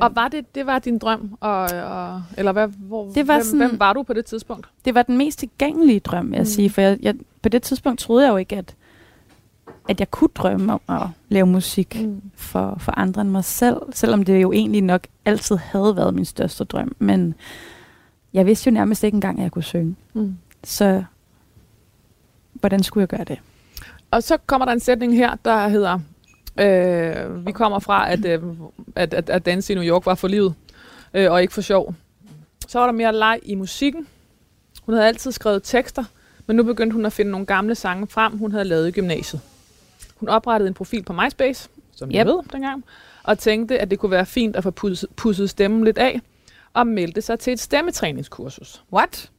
Og var det, det var din drøm? Og, og, eller hvad, hvor, Det var hvem, sådan- hvem var du på det tidspunkt? det var den mest tilgængelige drøm, jeg mm. sige. For jeg, jeg, på det tidspunkt troede jeg jo ikke, at, at jeg kunne drømme om at lave musik Mm. for, for andre end mig selv. Selvom det jo egentlig nok altid havde været min største drøm. Men jeg vidste jo nærmest ikke engang, at jeg kunne synge. Mm. Så hvordan skulle jeg gøre det? Og så kommer der en sætning her, der hedder, øh, vi kommer fra, at, øh, at, at, at danse i New York var for livet, øh, og ikke for sjov. Så var der mere leg i musikken. Hun havde altid skrevet tekster, men nu begyndte hun at finde nogle gamle sange frem, hun havde lavet i gymnasiet. Hun oprettede en profil på MySpace, som jeg Yep. ved dengang, og tænkte, at det kunne være fint at få pudset, pudset stemmen lidt af, og meldte sig til et stemmetræningskursus. What?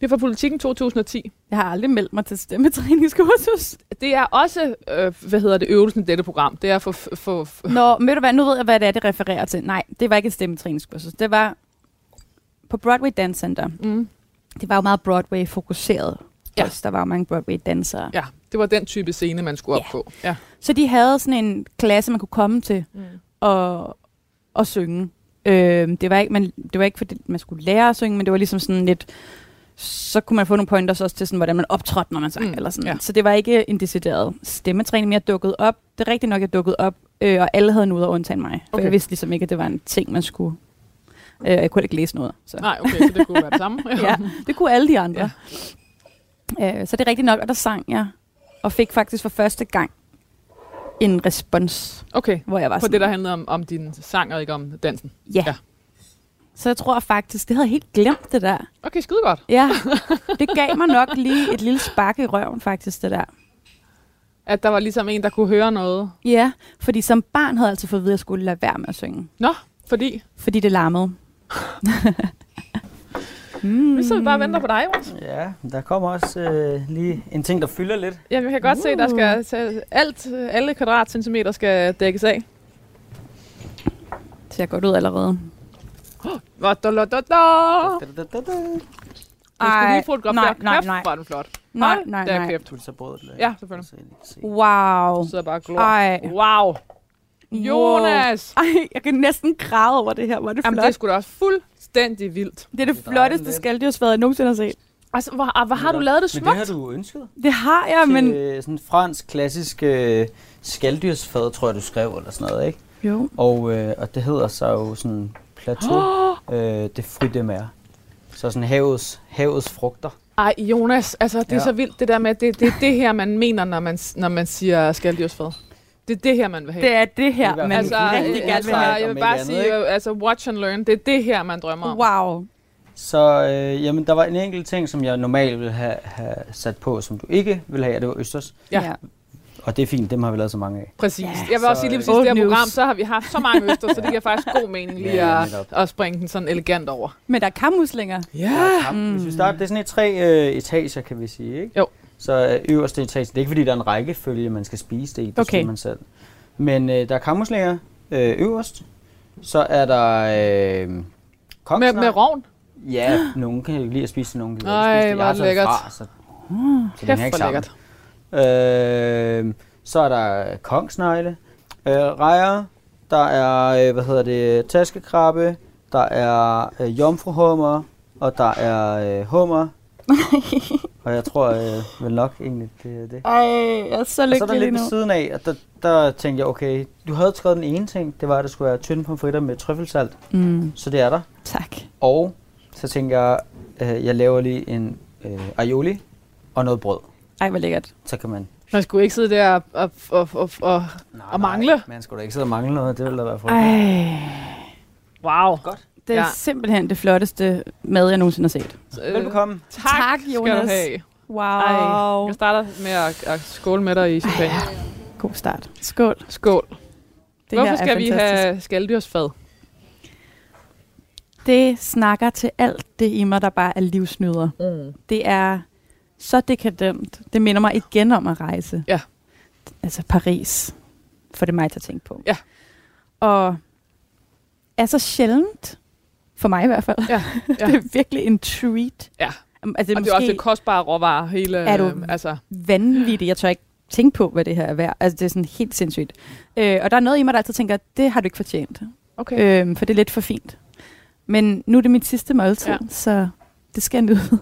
Det er fra Politiken 2010. Jeg har aldrig meldt mig til stemmetræningskursus. Det er også, øh, hvad hedder det, øvelsen i dette program. Det er for, for, for Nå, men du hvad, nu ved jeg, hvad det er, det refererer til. Nej, det var ikke et stemmetræningskursus. Det var på Broadway Dance Center. mm, Det var jo meget Broadway-fokuseret. Ja. Ja. Også, der var jo mange Broadway-dansere. Ja, det var den type scene, man skulle op Ja. på. Ja. Så de havde sådan en klasse, man kunne komme til Mm. og, og synge. Øh, det, var ikke, man, det var ikke, fordi man skulle lære at synge, men det var ligesom sådan lidt... Så kunne man få nogle pointers også til, sådan, hvordan man optrådte, når man sang. Mm, eller sådan. ja. Så det var ikke en decideret stemmetræning, men jeg dukkede op. Det er rigtigt nok, jeg dukkede op, øh, og alle havde noget at undtage mig. For Okay. jeg vidste ligesom ikke, at det var en ting, man skulle... Øh, jeg kunne ikke læse noget. Så. Nej, okay, så det kunne være det samme. ja, det kunne alle de andre. Ja. Øh, så det er rigtigt nok, og der sang jeg, og fik faktisk for første gang en respons, Okay, hvor jeg var på sådan, det, der handlede om, om din sang og ikke om dansen. Ja. Ja. Så jeg tror faktisk, det havde jeg helt glemt det der. Okay, skide godt. Ja, det gav mig nok lige et lille spark i røven faktisk, det der. At der var ligesom en, der kunne høre noget. Ja, fordi som barn havde jeg altid fået at vide, at jeg skulle lade være med at synge. Nå, fordi Fordi det larmede. mm. vi sidder bare og venter på dig, Jonas. Ja, der kommer også øh, lige en ting, der fylder lidt. Ja, jeg kan godt se, der skal tage alt, alle kvadratcentimeter skal dækkes af. Det ser godt ud allerede. Hvor da, da, da, da. Da, da, da, da. Jeg skulle lige fotografere. nej, nej, Kæft, nej. hvor er den flot. Nej, Hold nej, da nej. kæft. Du så brødet. Ja, selvfølgelig. Så se. Wow. Du sidder bare glor. Ej. Wow. Jonas! Ej, jeg kan næsten græde over det her. Er det Jamen, flot. det er sgu da også fuldstændig vildt. det er det Det er flotteste skalddyrsfad, jeg nogensinde har set. Altså, hvor, ah, hvor har du lavet det Men smukt? det har du ønsket? Det har jeg, men... Til sådan en fransk klassisk øh, skalddyrsfad, tror jeg, du skrev, eller sådan noget, ikke? Jo. Og, øh, og det hedder så jo sådan plateau øh, de fruits de mer. Så sådan havets, havets frugter. Ej, Jonas, altså det er Ja. så vildt det der med, at det, det er det her, man mener, når man, når man siger skalddyrsfad. Det er det her, man vil have. Det er det her, man altså, rigtig gerne altså, vil have. jeg vil bare andet, sige, ikke? altså watch and learn, det er det her, man drømmer om. Wow. Så øh, jamen, der var en enkelt ting, som jeg normalt ville have, have sat på, som du ikke ville have, og det var østers. Ja. Og det er fint, dem har vi lavet så mange af. Præcis. Ja. Jeg vil også Så, sige lige præcis det her program, så har vi haft så mange øster, så det giver faktisk god mening lige Ja, at, at springe den sådan elegant over. Men der er kammuslinger. Ja. Mm. Hvis vi starter, det er sådan et tre øh, etager, kan vi sige, ikke? Jo. Så øh, øverste etage, det er ikke fordi, der er en rækkefølge, man skal spise det i, det Okay. man selv. Men øh, der er kammuslinger øh, øverst, så er der øh, Med, med rovn. Ja, nogen kan jo lide at spise det, nogen kan ikke spise det. hvor Jeg har lækkert. Fra, så, så det Kæft, ikke hvor sammen. lækkert. Øh, så er der kongsnegle, øh, rejer, der er, øh, hvad hedder det, taskekrabbe, der er øh, jomfruhummer, og der er øh, hummer. og jeg tror øh, vel nok egentlig, det er det. Ej, jeg er så Og så er der lykkelig lidt ved siden af, og der, der tænkte jeg, okay, du havde skrevet den ene ting, det var, at der skulle være tynde pomfritter med trøffelsalt, Mm, så det er der. tak. Og så tænkte jeg, øh, jeg laver lige en øh, aioli og noget brød. Ej, hvor lækkert. Så kan man... Man skulle ikke sidde der og, og, og, og, og Nej, Og mangle. Man skulle da ikke sidde og mangle noget, det ville da være frygteligt. Ej, wow. det er Ja. simpelthen det flotteste mad, jeg nogensinde har set. Øh, Velbekomme. tak, Tak, skal Jonas. du have. Wow. Ej, jeg starter med at, at skåle med dig i champagne. God start. Skål. Skål. Det Hvorfor skal vi fantastisk. have skalddyrsfad? Det snakker til alt det i mig, der bare er livsnyder. Mm. Det er så dekadent. Det minder mig igen om at rejse. Ja. Altså Paris. For det mig til at tænke på. Ja. Og er så sjældent, for mig i hvert fald. Ja, ja. det er virkelig en treat. Ja. Altså, det Og det er også et kostbare råvarer, hele... Er du- øh, altså, vanvittigt. Jeg tør ikke tænke på, hvad det her er værd. Altså, det er sådan helt sindssygt. Øh, og der er noget i mig, der altid tænker, det har du ikke fortjent. okay. Øh, for det er lidt for fint. Men nu er det mit sidste måltid, ja. så det skal jeg nyde.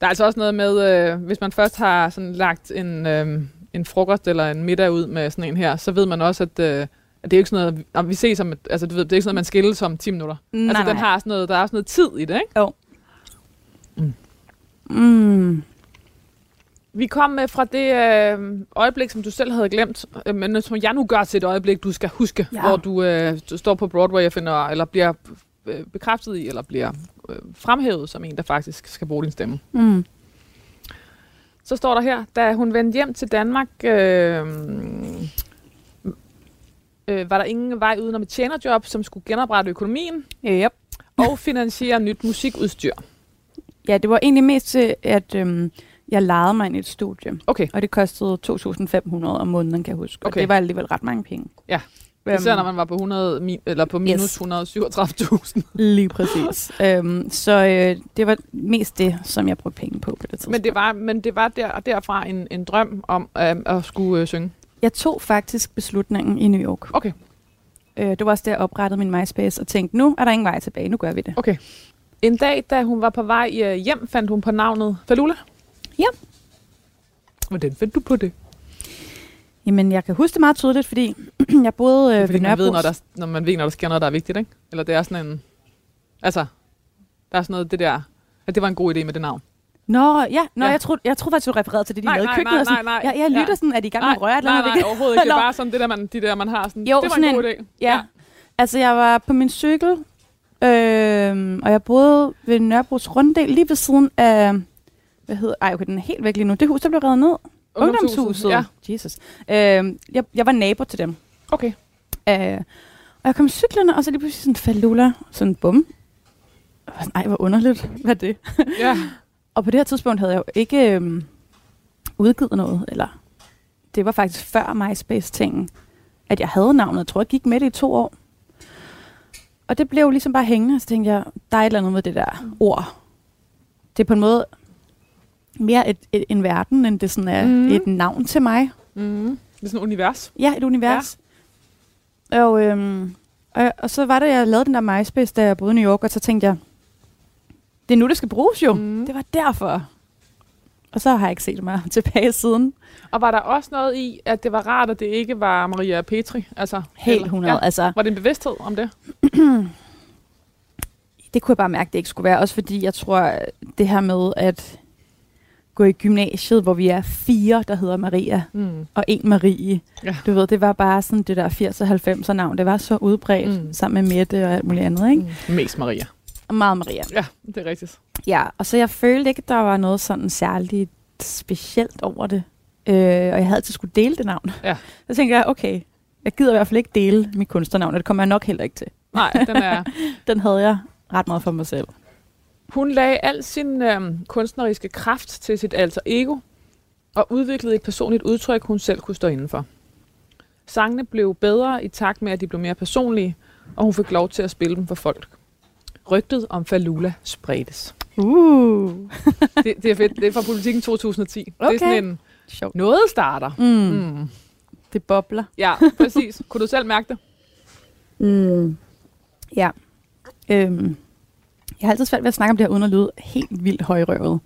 Der er altså også noget med, øh, hvis man først har sådan lagt en, øh, en frokost eller en middag ud med sådan en her, så ved man også, at, øh, at det er jo ikke sådan noget, om vi ses om, et, altså du ved, det er ikke sådan noget, man skilles om 10 minutter. Nej, altså den nej. har sådan noget, der er også noget tid i det, ikke? Mm. Vi kom med fra det øh, øjeblik, som du selv havde glemt, øh, men som jeg nu gør til et øjeblik, du skal huske, ja. Hvor du, øh, du står på Broadway og finder, eller bliver øh, bekræftet i, eller bliver øh, fremhævet som en, der faktisk skal bruge din stemme. Mm. Så står der her, da hun vendte hjem til Danmark, øh, øh, var der ingen vej udenom et tjenerjob, som skulle genoprette økonomien Yep. og finansiere nyt musikudstyr. Ja, det var egentlig mest til, at øhm, jeg lejede mig ind i et studie. Okay, Og det kostede 2.500 om måneden, kan jeg huske. Okay. Og det var alligevel ret mange penge. Ja. Øhm, især når man var på, 100, mi- eller på minus Yes. 137.000. Lige præcis. øhm, så øh, det var mest det, som jeg brugte penge på på det tidspunkt. Men det var, men det var der, derfra en, en drøm om øh, at skulle øh, synge. Jeg tog faktisk beslutningen i New York. Okay. Øh, det var også der, jeg oprettede min MySpace og tænkte, nu er der ingen vej tilbage, nu gør vi det. Okay. En dag, da hun var på vej øh, hjem, fandt hun på navnet Falula. Ja. Hvordan fandt du på det? Jamen, jeg kan huske det meget tydeligt, fordi jeg boede øh, Fordi ved man ved, når, der, når man ved, når der sker noget, der er vigtigt, ikke? Eller det er sådan en... Altså, der er sådan noget, det der... At det var en god idé med det navn. Nå, ja, nå, Ja. jeg troede, jeg troede faktisk, du refererede til det, de Nej, lavede nej, i køkkenet. nej, nej, nej. Jeg, jeg lytter Ja. sådan, at de er i gang med at røre et eller nej, andet. nej, overhovedet ikke. Det er bare sådan det der, man, de der, man har sådan... Jo, det var sådan en god en- idé. Ja. Altså, jeg var på min cykel, øh, og jeg boede ved Nørrebros Runddel, lige ved siden af... Hvad hedder... Ej, okay, den er helt væk lige nu. Det hus, der blev revet ned. Ungdomshuset. Ja, Jesus. Øh, jeg, jeg var nabo til dem. okay. Øh, og jeg kom cyklerne, og så lige pludselig sådan falula, sådan bum. Og sådan, Ej, hvor underligt. Hvad er det? Ja. Og på det her tidspunkt havde jeg jo ikke øhm, udgivet noget, eller det var faktisk før MySpace-tingen, at jeg havde navnet. Jeg tror, jeg gik med det i to år. Og det blev jo ligesom bare hængende, og så tænkte jeg, der er et eller andet med det der ord. Det er på en måde mere et, et, en verden, end det sådan er mm. et navn til mig. Mm. Det er sådan et univers. Ja, et univers. Ja. Og, øhm, og, og så var det, jeg lavede den der MySpace, da jeg boede i New York, og så tænkte jeg, det er nu, det skal bruges jo. Mm. Det var derfor. Og så har jeg ikke set mig tilbage siden. Og var der også noget i, at det var rart, at det ikke var Maria Petri? Altså, Helt eller- 100. Ja. Altså, Var det en bevidsthed om det? det kunne jeg bare mærke, det ikke skulle være. Også fordi jeg tror, det her med at gå i gymnasiet, hvor vi er fire, der hedder Maria, Mm. og en Marie. Ja. Du ved, det var bare sådan det der 80'er 90'er navn. Det var så udbredt, Mm. mm. sammen med Mette og alt muligt andet, ikke? Mm. Mest Maria. Og meget Maria. Ja, det er rigtigt. Ja, og så jeg følte ikke, at der var noget sådan særligt specielt over det. Øh, og jeg havde altid skulle dele det navn. Ja. Så tænkte jeg, okay, jeg gider i hvert fald ikke dele mit kunstnernavn, og det kommer jeg nok heller ikke til. Nej, den er... Den havde jeg ret meget for mig selv. Hun lagde al sin øhm, kunstneriske kraft til sit alter ego, og udviklede et personligt udtryk, hun selv kunne stå indenfor. Sangene blev bedre i takt med, at de blev mere personlige, og hun fik lov til at spille dem for folk. Rygtet om Falula spredtes. Uh. Det, det er fedt. Det er fra Politiken 2010. Det er Okay. sådan en, noget starter. Mm. Mm. Det bobler. Ja, præcis. Kunne du selv mærke det? Mm. Ja. Øhm. Jeg har altid svært ved at snakke om det her, uden at lyde helt vildt højrøvet.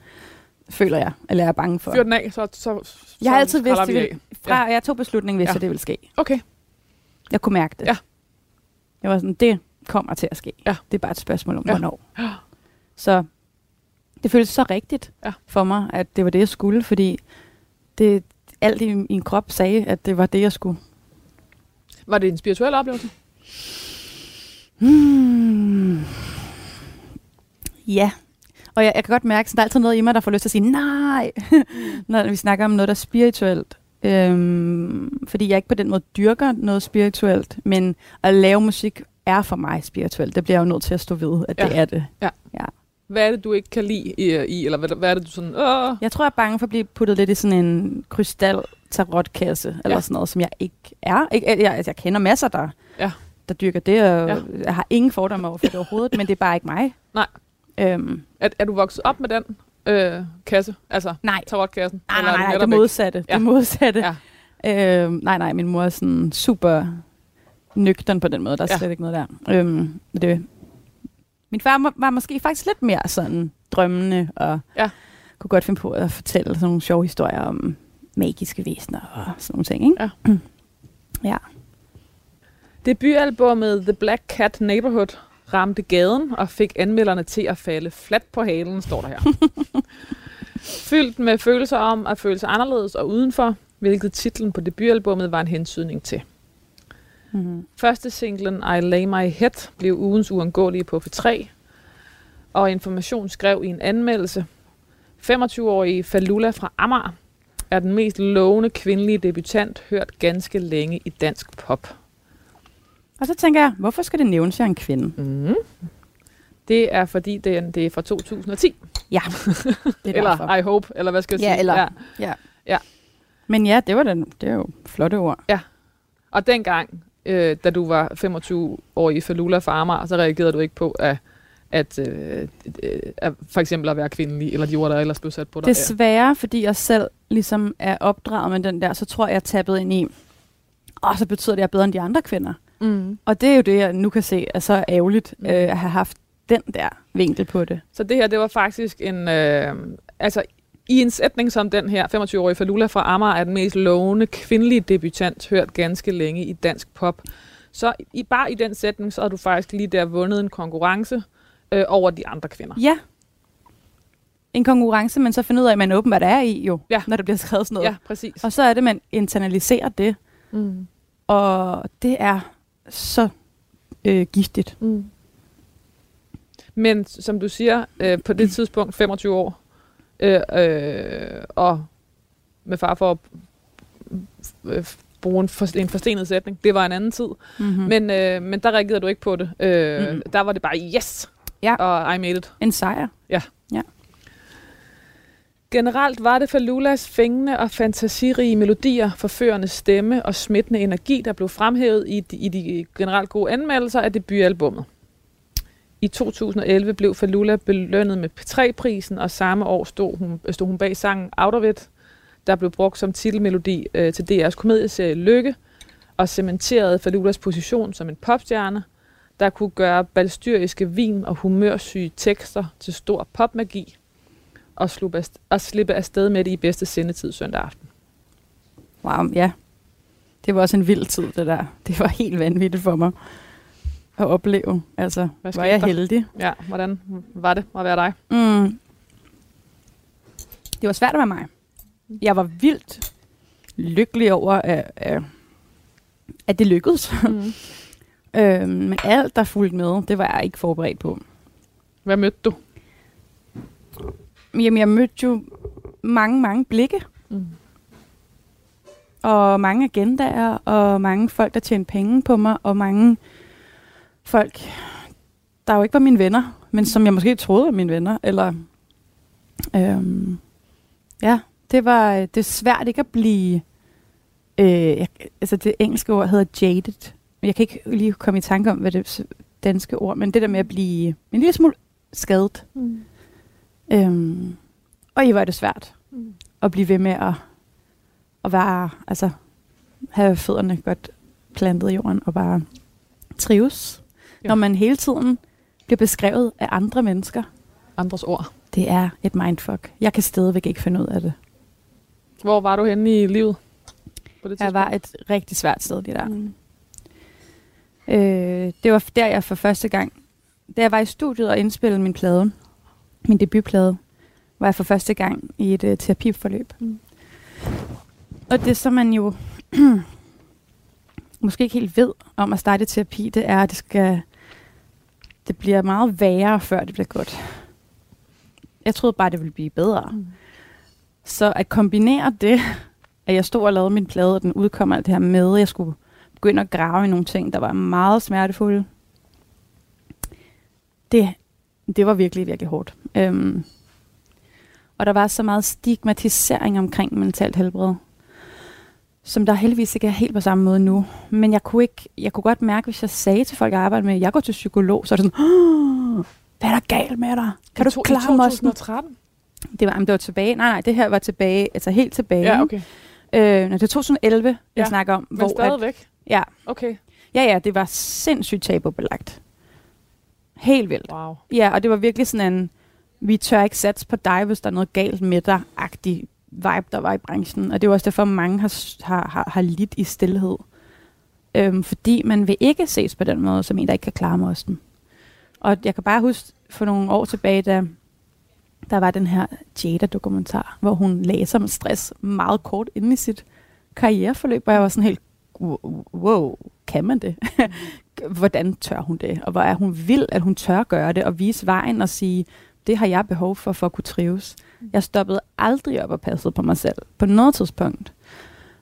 Føler jeg, eller er jeg bange for. Fyr den af, så, så, så Jeg har altid vidst, det ville, fra jeg tog beslutningen, hvis Ja. ja. det ville ske. Okay. Jeg kunne mærke det. Ja. Jeg var sådan, det kommer til at ske. Ja. Det er bare et spørgsmål om, Ja. ja. hvornår. Så det føltes så rigtigt Ja. for mig, at det var det, jeg skulle, fordi det, alt i min krop sagde, at det var det, jeg skulle. Var det en spirituel oplevelse? Hmm. Ja. Og jeg, jeg kan godt mærke, at der er altid noget i mig, der får lyst til at sige nej, når vi snakker om noget, der er spirituelt. Øhm, fordi jeg ikke på den måde dyrker noget spirituelt, men at lave musik er for mig spirituelt. Det bliver jeg jo nødt til at stå ved, at ja. det er det. Hvad er det, du ikke kan lide i, i eller hvad, hvad er det, du sådan... Åh, Jeg tror, jeg er bange for at blive puttet lidt i sådan en krystal tarotkasse, ja. eller sådan noget, som jeg ikke er. Ikke, jeg, jeg, jeg kender masser, der, Ja. der dyrker det, og Ja. ja. jeg har ingen fordomme over for det overhovedet, men det er bare ikke mig. Nej. Øhm, er, er du vokset op med den øh, kasse? Altså nej, tarotkassen? nej, nej, er nej, det modsatte. Ja. Det modsatte. Ja. Øhm, nej, nej, min mor er sådan super nøgtern på den måde. Der er Ja. slet ikke noget der. Øhm, det, min far må- var måske faktisk lidt mere sådan drømmende, og Ja. kunne godt finde på at fortælle sådan nogle sjove historier om magiske væsener og sådan nogle ting. Ikke? Ja. ja. Debutalbummet The Black Cat Neighborhood ramte gaden og fik anmelderne til at falde fladt på halen, står der her. Fyldt med følelser om at føle sig anderledes og udenfor, hvilket titlen på debutalbummet var en hensydning til. Mm-hmm. Første singlen I Lay My Head blev ugens uangåelige på F3, og Information skrev i en anmeldelse, 25-årige Falula fra Amager er den mest lovende kvindelige debutant hørt ganske længe i dansk pop. Og så tænker jeg, hvorfor skal det nævnes, at jeg er en kvinde? Mm. Det er fordi, det er, det er fra 2010. Ja, det er eller derfor. I hope, eller hvad skal jeg Ja, sige. eller- Ja. Ja. Ja. Men ja, det var den, det er jo flotte ord. Og dengang, øh, da du var 25 år i Falula Farmer, så reagerede du ikke på, at, at, øh, øh, at for eksempel at være kvindelig, eller de ord, der ellers blev sat på dig. Desværre, fordi jeg selv ligesom er opdraget med den der, så tror jeg, jeg tappet ind i, og så betyder det, at jeg er bedre end de andre kvinder. Mm. Og det er jo det, jeg nu kan se er så ærgerligt, Mm. øh, at have haft den der vinkel på det. Så det her, det var faktisk en... Øh, altså, i en sætning som den her, 25-årige Falula fra Amager er den mest lovende kvindelige debutant, hørt ganske længe i dansk pop. Så i, bare i den sætning, så har du faktisk lige der vundet en konkurrence øh, over de andre kvinder. Ja. En konkurrence, men så finder ud af, at man åbenbart er i jo, Ja. når der bliver skrevet sådan noget. Ja, præcis. Og så er det, man internaliserer det, Mm. og det er så øh, giftigt. Mm. Men som du siger, øh, på det tidspunkt 25 år, øh, øh, og med far for at øh, bruge en, for, en forstenet sætning, det var en anden tid. Mm-hmm. Mm. Men, øh, men der reagerede du ikke på det. Øh, Mm-mm. Der var det bare yes, Ja. og I made it. En sejr. Generelt var det Falulas fængende og fantasirige melodier, forførende stemme og smittende energi, der blev fremhævet i de, i de generelt gode anmeldelser af debutalbummet. I 2011 blev Falula belønnet med P3-prisen, og samme år stod hun, stod hun bag sangen Out of It, der blev brugt som titelmelodi øh, til DR's komedieserie Lykke, og cementerede Falulas position som en popstjerne, der kunne gøre balstyriske vin og humørsyge tekster til stor popmagi, og, sluppe af, og slippe afsted med det i bedste sendetid søndag aften. Wow, ja. Det var også en vild tid, det der. Det var helt vanvittigt for mig at opleve. Altså, Hvad var jeg der? heldig. Ja, hvordan var det at være dig? Mm. Det var svært at være mig. Jeg var vildt lykkelig over, at, at, at det lykkedes. Mm. øhm, men alt, der fulgte med, det var jeg ikke forberedt på. Hvad mødte du? Jamen, jeg mødte jo mange, mange blikke. Mm. Og mange agendaer, og mange folk, der tjente penge på mig, og mange folk, der jo ikke var mine venner, men som jeg måske troede var mine venner. Eller, øhm, ja, det var det er svært ikke at blive, øh, jeg, altså det engelske ord hedder jaded. Jeg kan ikke lige komme i tanke om, hvad det danske ord, men det der med at blive en lille smule skadet. Mm. Øhm, og I var det svært Mm. at blive ved med at, at være, altså, have fødderne godt plantet i jorden og bare trives. Ja. Når man hele tiden bliver beskrevet af andre mennesker, Andres ord. det er et mindfuck. Jeg kan stadigvæk ikke finde ud af det. Hvor var du henne i livet? På det Jeg tidspunkt? var et rigtig svært sted lige der. Mm. Øh, det var der, jeg for første gang, da jeg var i studiet og indspillede min plade, min debutplade, var jeg for første gang i et uh, terapiforløb. Mm. Og det, som man jo måske ikke helt ved om at starte terapi, det er, at det skal det bliver meget værre, før det bliver godt. Jeg troede bare, det ville blive bedre. Mm. Så at kombinere det, at jeg stod og lavede min plade, og den udkom alt det her med, at jeg skulle begynde at grave i nogle ting, der var meget smertefulde, det, det var virkelig, virkelig hårdt. Øhm, og der var så meget stigmatisering omkring mentalt helbred, som der heldigvis ikke er helt på samme måde nu. Men jeg kunne, ikke, jeg kunne godt mærke, hvis jeg sagde til folk, jeg arbejder med, at jeg går til psykolog, så er det sådan, "Åh, hvad er der galt med dig? Kan I du to- klare I mosten? 2013? Det var, det var tilbage. Nej, nej, det her var tilbage, altså helt tilbage. Ja, okay. Øh, det er 2011, jeg Ja, snakker om. Men hvor at, stadigvæk? ja, Okay. ja, ja, det var sindssygt tabubelagt. Helt vildt. Wow. Ja, og det var virkelig sådan en, vi tør ikke satse på dig, hvis der er noget galt med dig-agtig vibe, der var i branchen. Og det var også derfor, mange har, har, har, har lidt i stillhed. Øhm, fordi man vil ikke ses på den måde, som en, der ikke kan klare mosten. Og jeg kan bare huske for nogle år tilbage, da der var den her Jada-dokumentar, hvor hun læser om stress meget kort inde i sit karriereforløb, og jeg var sådan helt, wow, kan man det? Hvordan tør hun det? Og hvor er hun vild, at hun tør gøre det, og vise vejen og sige, det har jeg behov for, for at kunne trives. Jeg stoppede aldrig op og passede på mig selv, på noget tidspunkt.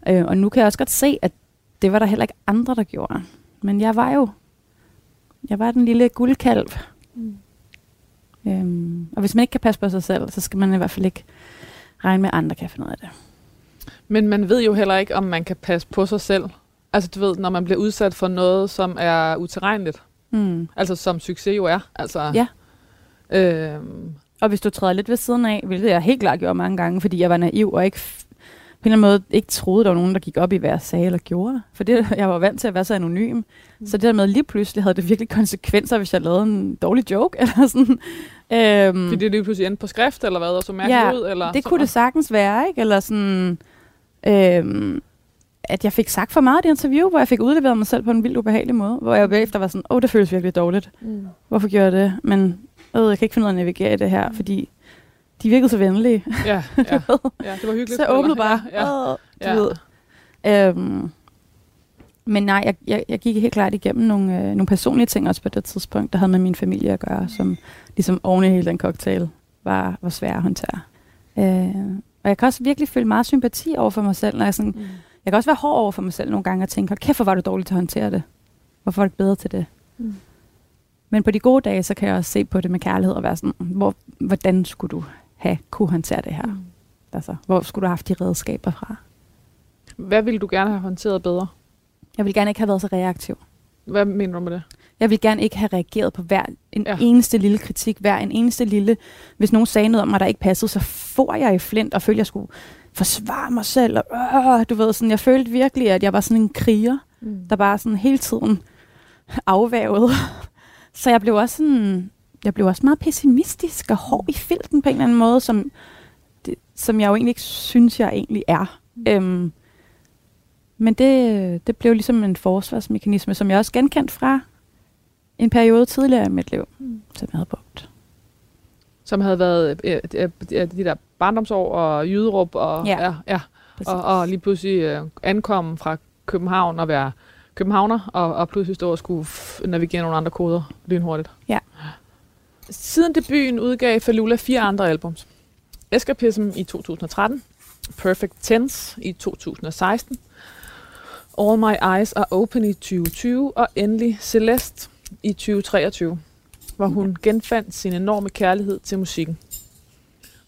Øh, og nu kan jeg også godt se, at det var der heller ikke andre, der gjorde. Men jeg var jo, jeg var den lille guldkalv. Mm. Øhm, og hvis man ikke kan passe på sig selv, så skal man i hvert fald ikke regne med, at andre kan finde ud af det. Men man ved jo heller ikke, om man kan passe på sig selv. Altså du ved, når man bliver udsat for noget, som er utilregneligt. Mm. Altså som succes jo er. Altså, Ja. Øhm, Og hvis du træder lidt ved siden af, hvilket jeg helt klart gjorde mange gange, fordi jeg var naiv og ikke på en eller anden måde ikke troede, der var nogen, der gik op i, hvad jeg sagde eller gjorde. For det, jeg var vant til at være så anonym. Mm. Så det der med lige pludselig havde det virkelig konsekvenser, hvis jeg lavede en dårlig joke. Eller sådan. Øhm, fordi det lige pludselig endte på skrift, eller hvad, og så mærkeligt Ja, ud? Eller det kunne det sagtens være, ikke? Eller sådan, øhm, at jeg fik sagt for meget i det interview, hvor jeg fik udleveret mig selv på en vildt ubehagelig måde, hvor jeg bagefter var sådan, åh, oh, det føles virkelig dårligt. Mm. Hvorfor gjorde jeg det? Men øh, jeg kan ikke finde ud af at navigere i det her, fordi de virkede så venlige. Ja, ja, ja, det var hyggeligt. så jeg åbnede bare. Ja, ja, du ja. ved. Øhm, men nej, jeg, jeg, jeg gik helt klart igennem nogle, øh, nogle personlige ting også på det tidspunkt, der havde med min familie at gøre, som ligesom oven i hele den cocktail var, var svær at håndtere. Øh, og jeg kan også virkelig føle meget sympati over for mig selv, når jeg sådan, Mm. jeg kan også være hård over for mig selv nogle gange og tænke, kæft, hvor var du dårlig til at håndtere det. Hvorfor var du ikke bedre til det? Mm. Men på de gode dage, så kan jeg også se på det med kærlighed og være sådan, hvor, hvordan skulle du have kunne håndtere det her? Mm. Altså, hvor skulle du have haft de redskaber fra? Hvad ville du gerne have håndteret bedre? Jeg vil gerne ikke have været så reaktiv. Hvad mener du med det? Jeg vil gerne ikke have reageret på hver en Ja. ja. eneste lille kritik, hver en eneste lille... Hvis nogen sagde noget om mig, der ikke passede, så får jeg i flint og følte, at jeg skulle forsvare mig selv. Og, øh, du ved, sådan, jeg følte virkelig, at jeg var sådan en kriger, Mm. der bare sådan hele tiden afvævede. Så jeg blev også sådan... Jeg blev også meget pessimistisk og hård i filten på en eller anden måde, som, det, som jeg jo egentlig ikke synes, jeg egentlig er. Øhm, men det, det blev ligesom en forsvarsmekanisme, som jeg også genkendte fra en periode tidligere i mit liv, Mm. som jeg havde brugt. Som havde været øh, øh, øh, de der barndomsår og jyderup og, Ja. ja, ja, og, og lige pludselig øh, ankomme fra København og være københavner, og, og pludselig stå og skulle navigere nogle andre koder lynhurtigt. Ja. Siden debuten udgav Falula fire andre albums. Escapism i 2013, Perfect Tense i 2016, All My Eyes Are Open i 2020, og endelig Celeste i 2023, hvor hun genfandt sin enorme kærlighed til musikken.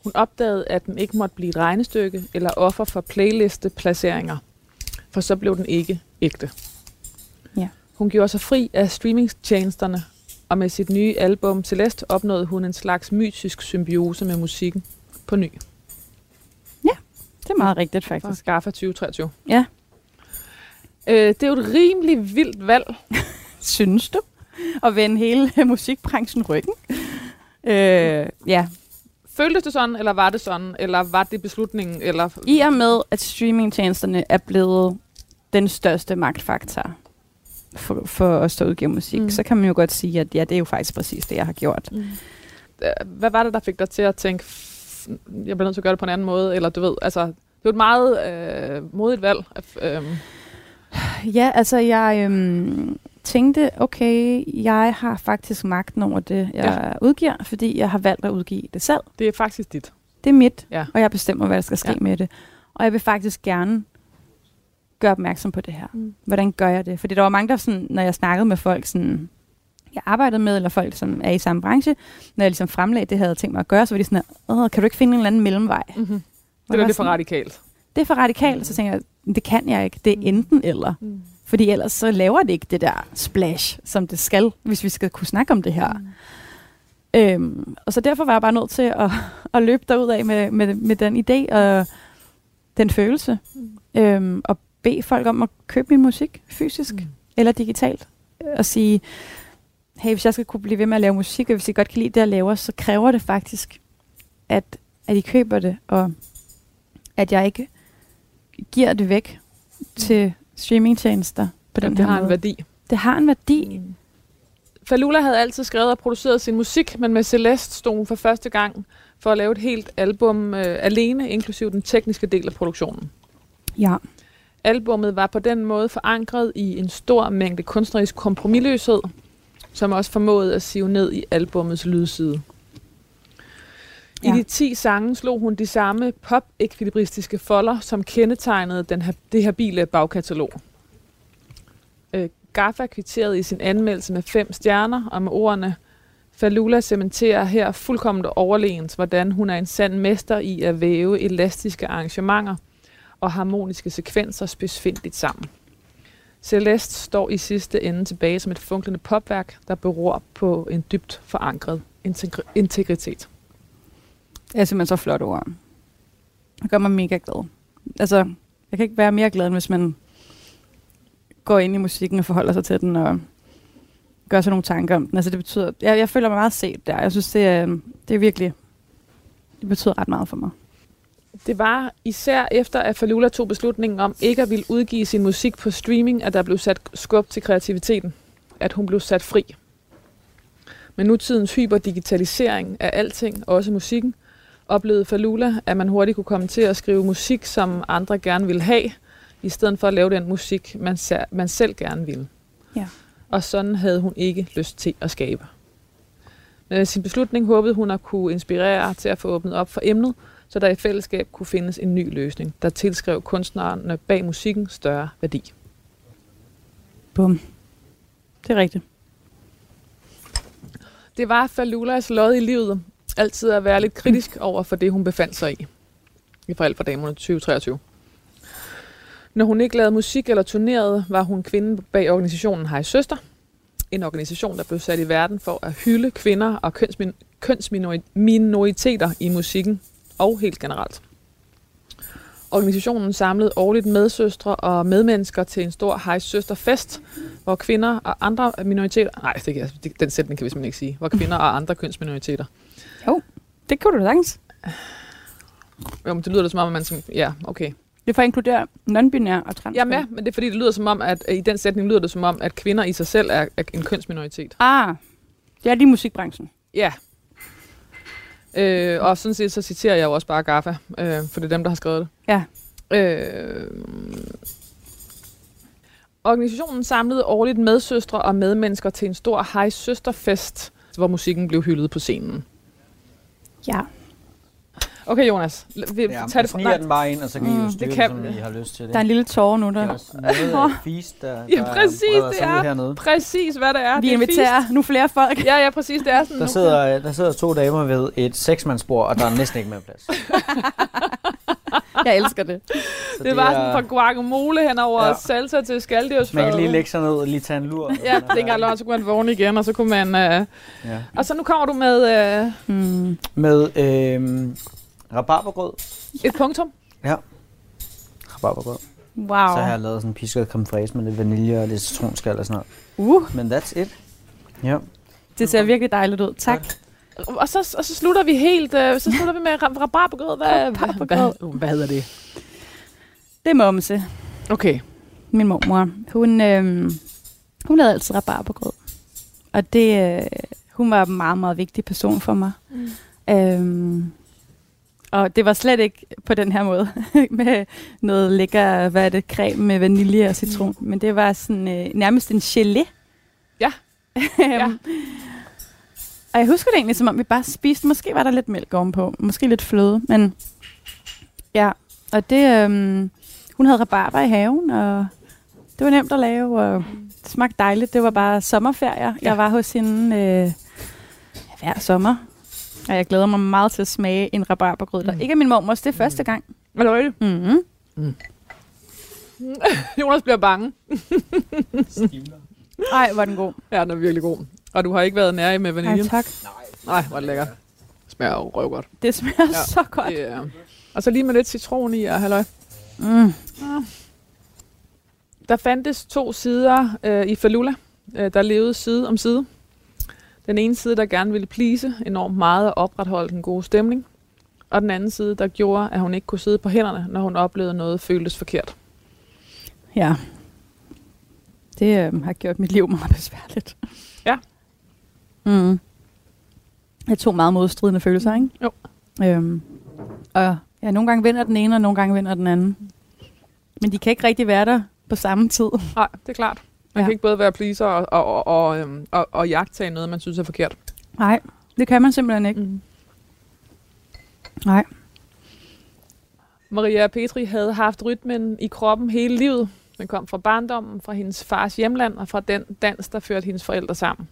Hun opdagede, at den ikke måtte blive et regnestykke eller offer for playliste-placeringer, for så blev den ikke ægte. Ja. Hun gjorde sig fri af streamingtjenesterne, og med sit nye album Celeste opnåede hun en slags mytisk symbiose med musikken på ny. Det er meget rigtigt, Fra faktisk. Skaffa 2023. Ja. Øh, det er jo et rimelig vildt valg. Synes du? At vende hele musikbranchen ryggen? Øh, ja. Føltes det sådan, eller var det sådan, eller var det beslutningen, eller... I og med, at streamingtjenesterne er blevet den største magtfaktor for, for os, der udgiver musik, Mm. så kan man jo godt sige, at ja, det er jo faktisk præcis det, jeg har gjort. Mm. Hvad var det, der fik dig til at tænke, "F- jeg bliver nødt til at gøre det på en anden måde, eller du ved, altså, det var et meget øh, modigt valg. Øh, Ja, altså jeg øhm, tænkte, okay, jeg har faktisk magten over det, jeg ja. udgiver, fordi jeg har valgt at udgive det selv. det er faktisk dit. Det er mit, Ja. og jeg bestemmer, hvad der skal ske ja. med det. Og jeg vil faktisk gerne gøre opmærksom på det her. Mm. Hvordan gør jeg det? Fordi der var mange, der sådan, når jeg snakkede med folk, sådan, jeg arbejdede med, eller folk, som er i samme branche, når jeg ligesom fremlagde det, jeg havde tænkt mig at gøre, så var de sådan Åh, kan du ikke finde en eller anden mellemvej? Mm-hmm. Det jeg er lidt for radikalt. Det er for radikalt, og så tænker jeg, det kan jeg ikke. Det er enten eller. Mm. Fordi ellers så laver det ikke det der splash, som det skal, hvis vi skal kunne snakke om det her. Mm. Øhm, og så derfor var jeg bare nødt til at, at løbe derud af med, med, med den idé og den følelse. Mm. Øhm, og bede folk om at købe min musik fysisk mm. eller digitalt. Og sige, hey, hvis jeg skal kunne blive ved med at lave musik, og hvis I godt kan lide det, jeg laver, så kræver det faktisk, at, at I køber det, og at jeg ikke giver det væk til streamingtjenester på den Den der har en måde. værdi. Det har en værdi. Falula havde altid skrevet og produceret sin musik, men med Celeste stod hun for første gang for at lave et helt album øh, alene, inklusiv den tekniske del af produktionen. Ja. Albummet var på den måde forankret i en stor mængde kunstnerisk kompromilløshed, som også formåede at sive ned i albummets lydside. I Ja. de 10 sange slog hun de samme pop-ekvilibristiske folder, som kendetegnede den her, det habile bagkatalog. Øh, Gaffa kvitterede i sin anmeldelse med fem stjerner, og med ordene Falula cementerer her fuldkommen overlegent, hvordan hun er en sand mester i at væve elastiske arrangementer og harmoniske sekvenser spidsfindigt sammen. Celeste står i sidste ende tilbage som et funklende popværk, der beror på en dybt forankret integri- integritet. Det er simpelthen så flot ord. Det gør mig mega glad. Altså, jeg kan ikke være mere glad, end hvis man går ind i musikken og forholder sig til den og gør sig nogle tanker om den. Altså, det betyder, jeg, jeg føler mig meget set der. Jeg synes, det er, det er virkelig, det betyder ret meget for mig. Det var især efter, at Falula tog beslutningen om ikke at ville udgive sin musik på streaming, at der blev sat skub til kreativiteten. At hun blev sat fri. Med nutidens hyperdigitalisering af alting, også musikken, oplevede Falula, at man hurtigt kunne komme til at skrive musik, som andre gerne ville have, i stedet for at lave den musik, man, man selv gerne ville. Ja. Og sådan havde hun ikke lyst til at skabe. Med sin beslutning håbede hun at kunne inspirere til at få åbnet op for emnet, så der i fællesskab kunne findes en ny løsning, der tilskrev kunstnerne bag musikken større værdi. Bum. Det er rigtigt. Det var Falulas lod i livet altid at være lidt kritisk over for det, hun befandt sig i. I for alt for damerne 2023. Når hun ikke lavede musik eller turnerede, var hun kvinden bag organisationen Hej Søster. En organisation, der blev sat i verden for at hylde kvinder og kønsmin- kønsminoriteter i musikken og helt generelt. Organisationen samlede årligt medsøstre og medmennesker til en stor Hej Søster-fest, hvor kvinder og andre minoriteter... Nej, det kan, det, den sætning kan vi simpelthen ikke sige. Hvor kvinder og andre kønsminoriteter. Det kunne du da sagtens. Jo, men det lyder da som om, at man som... Ja, okay. Det er for at inkludere non-binær og trans. Er med, men det er fordi, det lyder som om, at i den sætning lyder det som om, at kvinder i sig selv er, er en kønsminoritet. Ah, det er lige musikbranchen. Ja. Øh, og sådan set, så citerer jeg jo også bare Gaffa, øh, for det er dem, der har skrevet det. Ja. Øh, organisationen samlede årligt medsøstre og medmennesker til en stor hej søsterfest, hvor musikken blev hyldet på scenen. Ja. Okay, Jonas. Vi, Ja, tag jeg det fra, sniger den bare ind, og så kan I Mm, jo det styre det, kan- som I har lyst til det. Der er en lille tårer nu, Det er der. også noget feast, der, Ja, der præcis, breder det er. hernede. præcis, hvad det er. Vi Det er inviterer nu flere folk. Ja, ja, præcis. Det er sådan. Der nu- sidder, der sidder to damer ved et seksmandsbord, og der er næsten ikke mere plads. Jeg elsker det. Så Det var sådan er- fra guacamole hen over Ja. salsa til skalddyrsfad. Man kan lige lægge sig ned og lige tage en lur. Ja, det er ikke engang løgn, så kunne man vågne igen, og så kunne man... Øh... Ja. Og så nu kommer du med øh, Hmm. Med øhm, rabarbergrød. et punktum. Rabarbergrød. Wow. Så har jeg lavet sådan en pisket creme fraise med lidt vanilje og lidt citronskal og sådan noget. Uh, Men that's it. Ja. det ser virkelig dejligt ud. Tak. Og så, og så slutter vi helt... Øh, så slutter vi med ra- rabarbergrød. Hvad, Rabarbergrød. hvad, hvad hedder det? Det er Momse, Okay. min mormor. Hun, øhm, hun lavede altid rabarbergrød. Og det, øh, hun var en meget, meget vigtig person for mig. Mm. Øhm, og det var slet ikke på den her måde, med noget lækker, hvad er det, creme med vanilje og citron. Men det var sådan øh, nærmest en gelé. Ja. ja. Og jeg husker det egentlig, som om vi bare spiste, måske var der lidt mælk ovenpå, måske lidt fløde, men ja. Og det, øhm, hun havde rabarber i haven, og det var nemt at lave, og det smagte dejligt. Det var bare sommerferier. Ja. Jeg var hos hende øh, hver sommer, og jeg glæder mig meget til at smage en rabarbergrød, der Mm. ikke er min mormors. Det er første gang. Er det rigtigt? Mm-hmm. Jonas bliver bange. Ej, var den god. Ja, den er virkelig god. Og du har ikke været nær med Ej, vaniljen? tak. Nej, hvor er det lækkert. Smager jo røv godt. Det smager Ja. så godt. Det er- Og så lige med lidt citron i, og halløj. Mm. Der fandtes to sider øh, i Falula, øh, der levede side om side. Den ene side, der gerne ville plise enormt meget og opretholde den gode stemning. Og den anden side, der gjorde, at hun ikke kunne sidde på hænderne, når hun oplevede noget føltes forkert. Ja. Det øh, har gjort mit liv meget besværligt. Ja. Mm. Jeg to meget modstridende følelser, ikke? Jo. Øhm, og ja, nogle gange vinder den ene, og nogle gange vinder den anden. Men de kan ikke rigtig være der på samme tid. Nej, det er klart. Man Ja. kan ikke både være pleaser og, og, og, og, øhm, og, og jagtage noget, man synes er forkert. Nej, det kan man simpelthen ikke. Mm. Nej. Maria Petri havde haft rytmen i kroppen hele livet. Den kom fra barndommen, fra hendes fars hjemland og fra den dans, der førte hendes forældre sammen.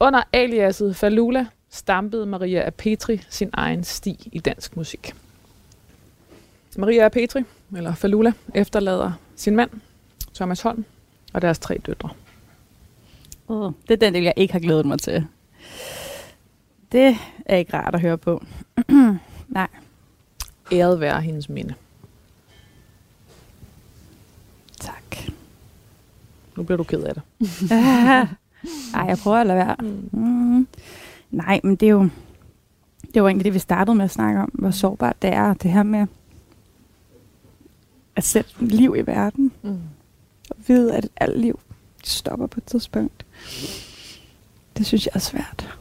Under aliaset Falula stampede Maria Petri sin egen sti i dansk musik. Maria Petri, eller Falula, efterlader sin mand, Thomas Holm, og deres tre døtre. Uh, det er den del, jeg ikke har glædet mig til. Det er ikke rart at høre på. Nej. Æret være hendes minde. Tak. Nu bliver du ked af det. Ej, jeg prøver at lade være. Mm. Nej, men det er jo det var egentlig det, vi startede med at snakke om, hvor sårbart det er, det her med at sætte liv i verden, Mm. Vide, at alt liv stopper på et tidspunkt. Det synes jeg er svært.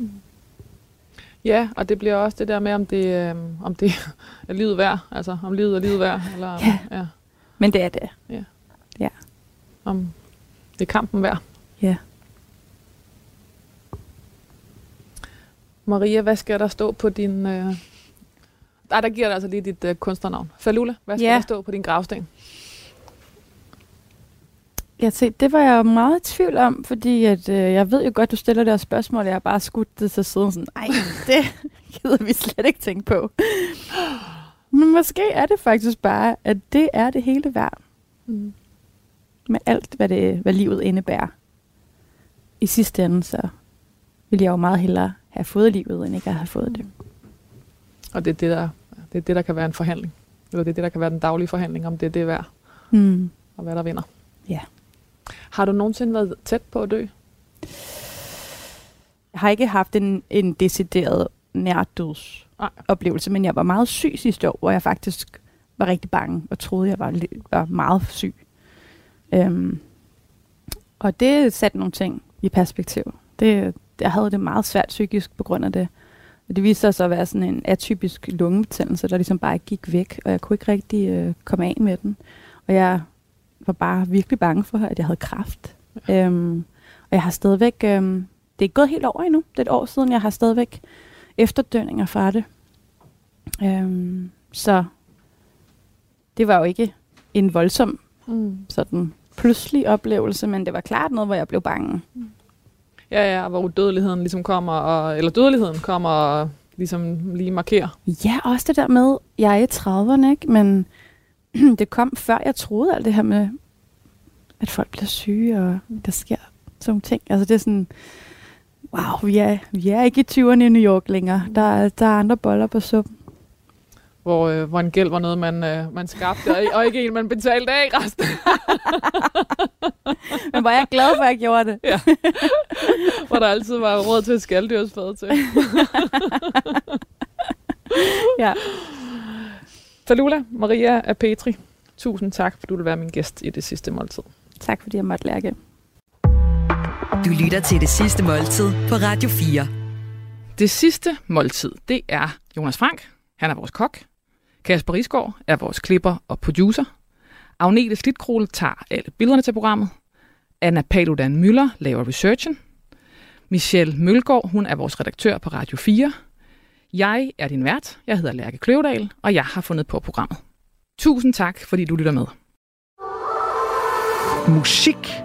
Ja, og det bliver også det der med, om det, øh, om det er livet værd. Altså, om livet er livet værd. Eller, Ja. ja. Men det er det. Om det er kampen værd. Ja. Maria, hvad skal der stå på din... Øh... Ej, der giver dig altså lige dit øh, kunstnernavn. Falula, hvad skal Ja. der stå på din gravsten? Jeg se, det var jeg meget i tvivl om, fordi at, øh, jeg ved jo godt, du stiller det her spørgsmål, og jeg har bare skudt det til siden sådan, nej, det gider vi slet ikke tænke på. Men måske er det faktisk bare, at det er det hele værd. Mm. med alt, hvad, det, hvad livet indebærer. I sidste ende, så vil jeg jo meget hellere have fået livet, end ikke at have fået det. Og det er det, der, det er det, der kan være en forhandling. Eller det er det, der kan være den daglige forhandling, om det er det værd, Mm. og hvad der vinder. Ja. Har du nogensinde været tæt på at dø? Jeg har ikke haft en, en decideret nærdøds Nej. oplevelse, men jeg var meget syg sidste år, hvor jeg faktisk var rigtig bange og troede, jeg var, var meget syg. Øhm, og det satte nogle ting i perspektiv. Det, jeg havde det meget svært psykisk på grund af det. Og det viste sig så at være sådan en atypisk lungebetændelse, der ligesom bare gik væk, og jeg kunne ikke rigtig øh, komme af med den. Og jeg var bare virkelig bange for, at jeg havde kræft. Øhm, og jeg har stadigvæk... Øhm, det er gået helt over endnu. Det er et år siden, jeg har stadigvæk efterdønninger fra det. Øhm, så det var jo ikke en voldsom Mm. sådan pludselig oplevelse, men det var klart noget, hvor jeg blev bange. Ja, ja, hvor udødeligheden ligesom kommer, og, eller dødeligheden kommer og ligesom lige markerer. Ja, også det der med, jeg er i 30'erne, ikke? men det kom før jeg troede alt det her med, at folk bliver syge, og der sker sådan ting. Altså det er sådan, wow, vi er, vi er ikke i 20'erne i New York længere. Der, er- der er andre boller på suppen. Hvor, øh, hvor en gæld var noget, man, øh, man skabte, og, og ikke en, man betalte af resten. Men er jeg glad for, at jeg gjorde det. hvor der altid var råd til skalddyrsfad til. Ja. Falula, Maria af Petri, tusind tak, for du vil være min gæst i det sidste måltid. Tak fordi jeg måtte lærke. Du lytter til det sidste måltid på Radio 4. Det sidste måltid, det er Jonas Frank. Han er vores kok. Kasper Risgaard er vores klipper og producer. Agnete Slitkrole tager alle billederne til programmet. Anna Paludan Møller laver researchen. Michelle Mølgaard, hun er vores redaktør på Radio 4. Jeg er din vært. Jeg hedder Lærke Kløvedal, og jeg har fundet på programmet. Tusind tak, fordi du lytter med. Musik